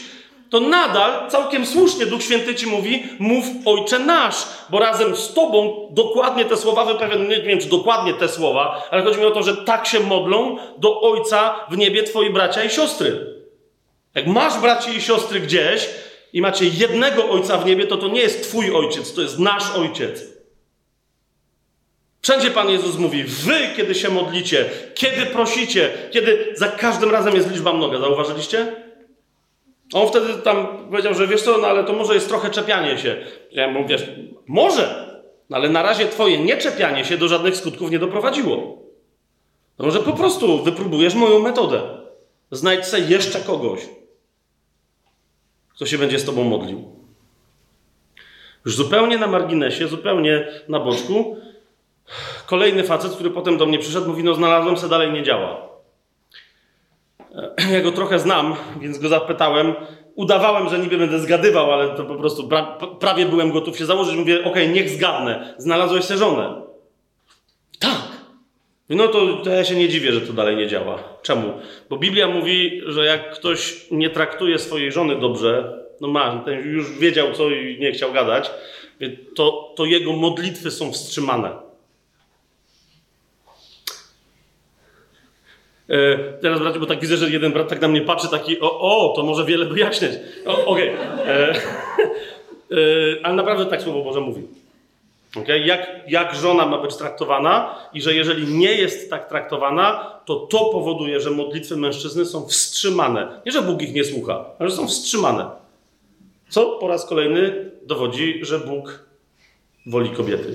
to nadal całkiem słusznie Duch Święty ci mówi, mów Ojcze nasz, bo razem z Tobą dokładnie te słowa wyprawia, nie wiem czy dokładnie te słowa, ale chodzi mi o to, że tak się modlą do Ojca w niebie Twoi bracia i siostry. Jak masz braci i siostry gdzieś i macie jednego Ojca w niebie, to to nie jest Twój Ojciec, to jest nasz Ojciec. Wszędzie Pan Jezus mówi, wy kiedy się modlicie, kiedy prosicie, kiedy za każdym razem jest liczba mnoga. Zauważyliście? On wtedy tam powiedział, że wiesz co, no ale to może jest trochę czepianie się. Ja mówię, wiesz, może, no ale na razie twoje nieczepianie się do żadnych skutków nie doprowadziło. No może po prostu wypróbujesz moją metodę. Znajdź sobie jeszcze kogoś, kto się będzie z tobą modlił. Już zupełnie na marginesie, zupełnie na boczku, kolejny facet, który potem do mnie przyszedł, mówi, no znalazłem se, dalej nie działa. Ja go trochę znam, więc go zapytałem. Udawałem, że niby będę zgadywał, ale to po prostu pra, prawie byłem gotów się założyć. Mówię, okej, niech zgadnę. Znalazłeś sobie żonę. Tak. No to, to ja się nie dziwię, że to dalej nie działa. Czemu? Bo Biblia mówi, że jak ktoś nie traktuje swojej żony dobrze, no ma, ten już wiedział co i nie chciał gadać, to, to jego modlitwy są wstrzymane. Teraz bracie, bo tak widzę, że jeden brat tak na mnie patrzy, taki o, o to może wiele wyjaśniać. Okej. Okay. E, e, ale naprawdę tak Słowo Boże mówi. Okay? Jak, jak żona ma być traktowana i że jeżeli nie jest tak traktowana, to to powoduje, że modlitwy mężczyzny są wstrzymane. Nie, że Bóg ich nie słucha, ale że są wstrzymane. Co po raz kolejny dowodzi, że Bóg woli kobiety.